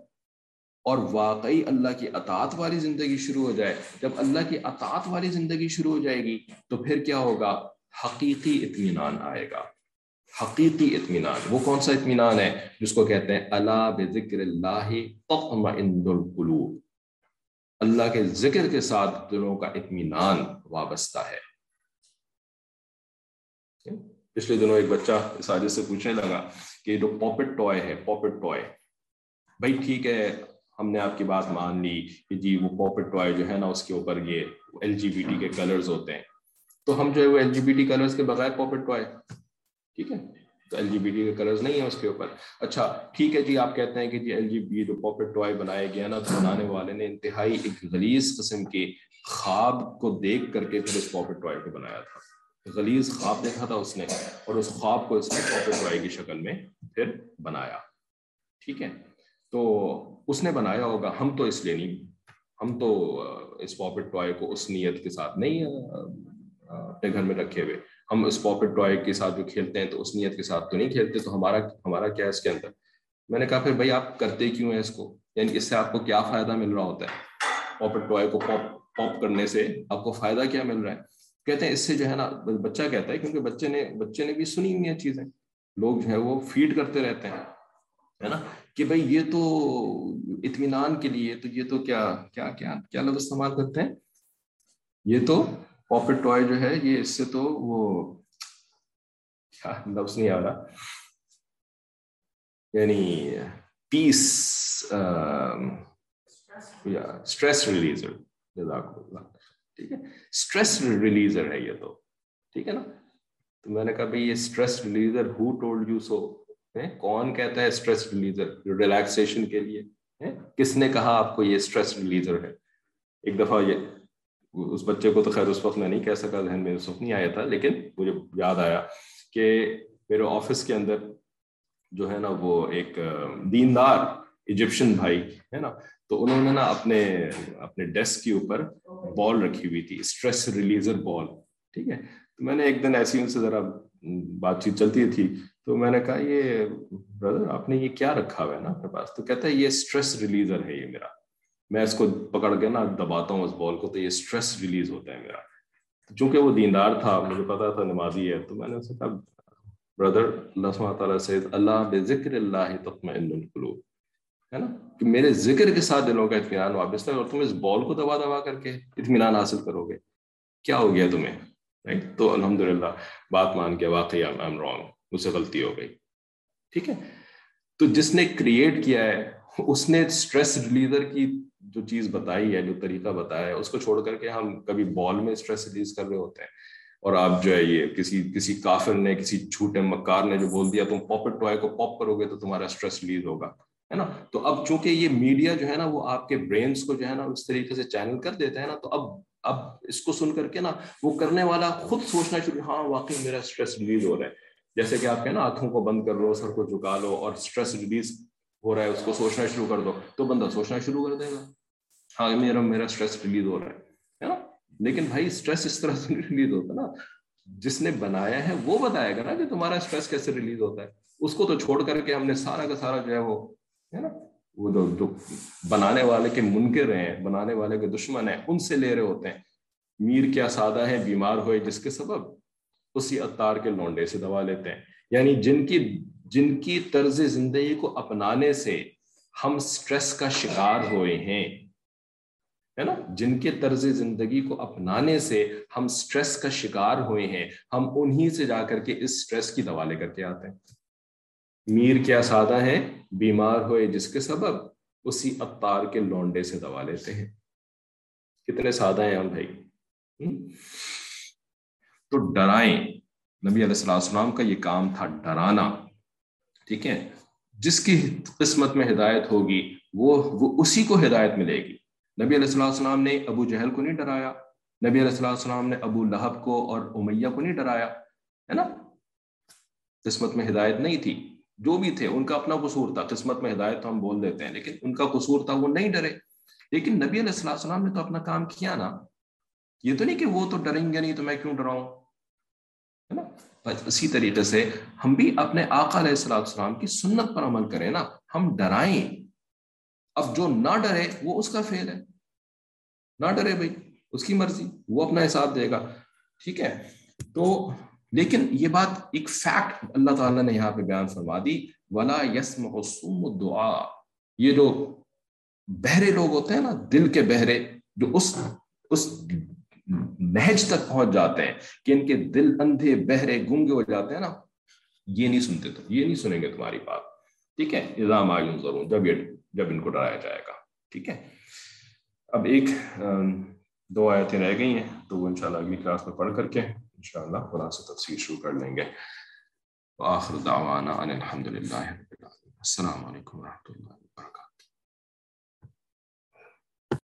اور واقعی اللہ کی اطاعت والی زندگی شروع ہو جائے۔ جب اللہ کی اطاعت والی زندگی شروع ہو جائے گی تو پھر کیا ہوگا؟ حقیقی اطمینان آئے گا۔ حقیقی اطمینان۔ وہ کون سا اطمینان ہے؟ جس کو کہتے ہیں اللہ بذکر اللہ تطمئن القلوب۔ اللہ کے ذکر کے ساتھ دلوں کا اطمینان وابستہ ہے۔ پچھلے دنوں ایک بچہ اس آج سے پوچھنے لگا کہ جو پاپٹ ٹوائے ہے، پاپٹ ٹوائے، بھائی ٹھیک ہے ہم نے آپ کی بات مان لی کہ جی وہ پاپٹ ٹوائے جو ہے نا اس کے اوپر یہ ایل جی بی ٹی کے کلرز ہوتے ہیں۔ تو ہم جو ہے وہ L G B T colours کے بغیر پاپٹ ٹوائے ٹھیک ہے؟ تو ایل جی بی ٹی کے کلرز نہیں ہیں اس کے اوپر۔ اچھا ٹھیک ہے جی آپ کہتے ہیں کہ جی ایل جی بی جو پاپٹ ٹوائے بنایا گیا نا، تو بنانے والے نے انتہائی ایک غلیظ قسم کے خواب کو دیکھ کر کے پھر اس پاپٹ ٹوائے کو بنایا تھا۔ غلیظ خواب دیکھا تھا اس نے اور اس خواب کو اس نے پاپٹ ٹوائے کی شکل میں پھر بنایا۔ ٹھیک ہے؟ تو اس نے بنایا ہوگا، ہم تو اس لیے نہیں، ہم تو اس پاپٹ ٹوائے کو اس نیت کے ساتھ نہیں اپنے گھر میں رکھے ہوئے۔ ہم اس پاپٹ ٹوائے کے ساتھ جو کھیلتے ہیں تو اس نیت کے ساتھ تو نہیں کھیلتے، تو ہمارا ہمارا کیا ہے اس کے اندر؟ میں نے کہا پھر بھائی آپ کرتے کیوں ہیں اس کو؟ یعنی اس سے آپ کو کیا فائدہ مل رہا ہوتا ہے؟ پاپٹ ٹوائے کو پاپ پاپ کرنے سے آپ کو فائدہ کیا مل رہا ہے؟ کہتے ہیں اس سے جو ہے نا، بچہ کہتا ہے کیونکہ بچے نے بچے نے بھی سنی ہوئی ہیں چیزیں۔ لوگ جو ہے وہ فیڈ کرتے رہتے ہیں، ہے نا؟ کہ بھائی یہ تو اطمینان کے لیے تو یہ تو کیا کیا کیا کیا لفظ استعمال کرتے ہیں؟ یہ تو پاپٹ ٹوائے جو ہے، یہ اس سے تو وہ کیا لفظ نہیں آ رہا۔ یعنی پیس اسٹریس ریلیزر ٹھیک ہے؟ اسٹریس ریلیزر ہے یہ تو۔ ٹھیک ہے نا؟ تو میں نے کہا بھائی یہ اسٹریس ریلیزر ہو ٹولڈ یو سو کون کہتا ہے اسٹریس ریلیزر ریلیکسیشن کے لیے کس نے کہا آپ کو یہ اسٹریس ریلیزر ہے؟ ایک دفعہ یہ، اس بچے کو تو خیر اس وقت میں نہیں کہہ سکا، ذہن میں اس وقت نہیں آیا تھا، لیکن مجھے یاد آیا کہ میرے آفس کے اندر جو ہے نا، وہ ایک دیندار ایجپشن بھائی، ہے نا؟ تو انہوں نے نا اپنے اپنے ڈیسک کے اوپر بال رکھی ہوئی تھی اسٹریس ریلیزر بال ٹھیک ہے؟ تو میں نے ایک دن ایسی ان سے ذرا بات چیت چلتی تھی تو میں نے کہا، یہ بردر آپ نے یہ کیا رکھا ہوا ہے نا اپنے پاس؟ تو کہتا ہے، یہ اسٹریس ریلیزر ہے یہ میرا. میں اس کو پکڑ کے نا دباتا ہوں اس بال کو تو یہ اسٹریس ریلیز ہوتا ہے میرا۔ چونکہ وہ دیندار تھا، مجھے پتا تھا نمازی ہے، تو میں نے اسے کہا بردر اللہ سبحانہ تعالیٰ سے اللہ بے ذکر اللہ تطمئن القلوب. ہے نا؟ کہ میرے ذکر کے ساتھ دلوں کا اطمینان واپس ہے اور تم اس بال کو دبا دبا کر کے اطمینان حاصل کرو گے کیا ہو گیا تمہیں؟ تو الحمد للہ بات مان کے واقعی رانگ مجھ سے غلطی ہو گئی۔ ٹھیک ہے؟ تو جس نے کریٹ کیا ہے، اس نے اسٹریس ریلیزر کی جو چیز بتائی ہے، جو طریقہ بتایا ہے، اس کو چھوڑ کر کے ہم کبھی بال میں اسٹریس ریلیز کر رہے ہوتے ہیں۔ اور آپ جو ہے، یہ کسی کسی کافر نے، کسی چھوٹے مکار نے جو بول دیا، تم پاپٹ ٹوائے کو پاپ کرو گے تو تمہارا اسٹریس ریلیز ہوگا، ہے نا؟ تو اب چونکہ یہ میڈیا جو ہے نا، وہ آپ کے برینس کو جو ہے نا، اس طریقے سے چینل کر دیتا ہے نا، تو اب اب اس کو سن کر کے نا، وہ کرنے والا خود سوچنا شروع ہاں واقعی میرا اسٹریس ریلیز ہو رہا ہے۔ جیسے کہ آپ نا، آنکھوں کو بند کر لو، سر کو جھکا لو اور اسٹریس ریلیز ہو رہا ہے، اس کو سوچنا شروع کر دو۔ تو بندہ سوچنا شروع کر دے گا۔ ہاں میرا میرا اسٹریس ریلیز ہو رہا ہے نا؟ لیکن بھائی اسٹریس اس طرح سے *laughs* ریلیز ہوتا ہے نا۔ جس نے بنایا ہے، وہ بتائے گا نا کہ تمہارا اسٹریس کیسے ریلیز ہوتا ہے۔ اس کو تو چھوڑ کر کے ہم نے سارا کا سارا جو ہے وہ، ہے نا؟ وہ جو جو بنانے والے کے منکر ہیں، بنانے والے کے دشمن ہیں، ان سے لے رہے ہوتے ہیں۔ میر کیا سادہ ہے، بیمار ہوئے، جس کے سبب؟ اسی اتار کے لونڈے سے دوا لیتے ہیں۔ یعنی جن کی جن کی طرز زندگی کو اپنانے سے ہم سٹریس کا شکار ہوئے ہیں، ہے نا؟ جن کے طرز زندگی کو اپنانے سے ہم سٹریس کا شکار ہوئے ہیں، ہم انہی سے جا کر کے اس سٹریس کی دوا لے کر کے آتے ہیں۔ میر کیا سادہ ہے بیمار ہوئے جس کے سبب اسی اتار کے لونڈے سے دوا لیتے ہیں۔ کتنے سادہ ہیں ہم بھائی۔ تو ڈرائیں۔ نبی علیہ السلام کا یہ کام تھا ڈرانا، ٹھیک ہے؟ جس کی قسمت میں ہدایت ہوگی، وہ وہ اسی کو ہدایت ملے گی۔ نبی علیہ السلام نے ابو جہل کو نہیں ڈرایا، نبی علیہ السلام نے ابو لہب کو اور امیہ کو نہیں ڈرایا، ہے نا؟ قسمت میں ہدایت نہیں تھی۔ جو بھی تھے، ان کا اپنا قصور تھا۔ قسمت میں ہدایت تو ہم بول دیتے ہیں، لیکن ان کا قصور تھا، وہ نہیں ڈرے۔ لیکن نبی علیہ السلام نے تو اپنا کام کیا نا۔ یہ تو نہیں کہ وہ تو ڈریں گے نہیں تو میں کیوں ڈراؤں؟ ہے نا؟ اسی طریقے سے ہم بھی اپنے آقا علیہ السلام السلام کی سنت پر عمل کریں نا، ہم ڈرائیں۔ اب جو نہ ڈرے، وہ اس کا فیل ہے۔ نہ ڈرے بھائی، اس کی مرضی، وہ اپنا حساب دے گا۔ ٹھیک ہے؟ تو لیکن یہ بات ایک فیکٹ اللہ تعالیٰ نے یہاں پہ بیان فرما دی۔ ولا یسم دعا یہ جو بہرے لوگ ہوتے ہیں نا، دل کے بہرے، جو اس اس محج تک پہنچ جاتے ہیں کہ ان کے دل اندھے بہرے گنگے ہو جاتے ہیں نا، یہ نہیں سنتے تو یہ نہیں سنیں گے تمہاری بات۔ ٹھیک ہے نظام آئے ضرور جب یہ، جب ان کو ڈرایا جائے گا۔ ٹھیک ہے۔ اب ایک دو آیتیں رہ گئی ہیں، تو وہ انشاءاللہ اگلی کلاس میں پڑھ کر کے انشاءاللہ قرآن سے تفسیر شروع کر لیں گے۔ وآخر دعوانا ان الحمد للہ السلام علیکم ورحمۃ اللہ